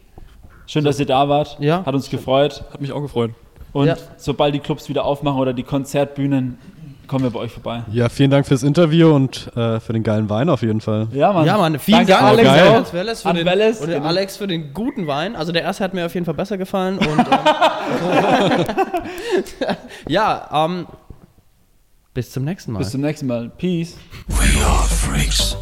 Schön, dass ihr da wart. Ja. Hat uns gefreut. Hat mich auch gefreut. Und Ja. sobald die Clubs wieder aufmachen oder die Konzertbühnen, kommen wir bei euch vorbei. Ja, vielen Dank fürs Interview und äh, für den geilen Wein auf jeden Fall. Ja, Mann. Ja, Mann, vielen Danke, Dank Alex, Geil. auch. Alex Welles für An den, Welles, genau. Alex für den guten Wein. Also der erste hat mir auf jeden Fall besser gefallen. Und, ähm, *laughs* ja, ähm, bis zum nächsten Mal. Bis zum nächsten Mal. Peace. We are freaks.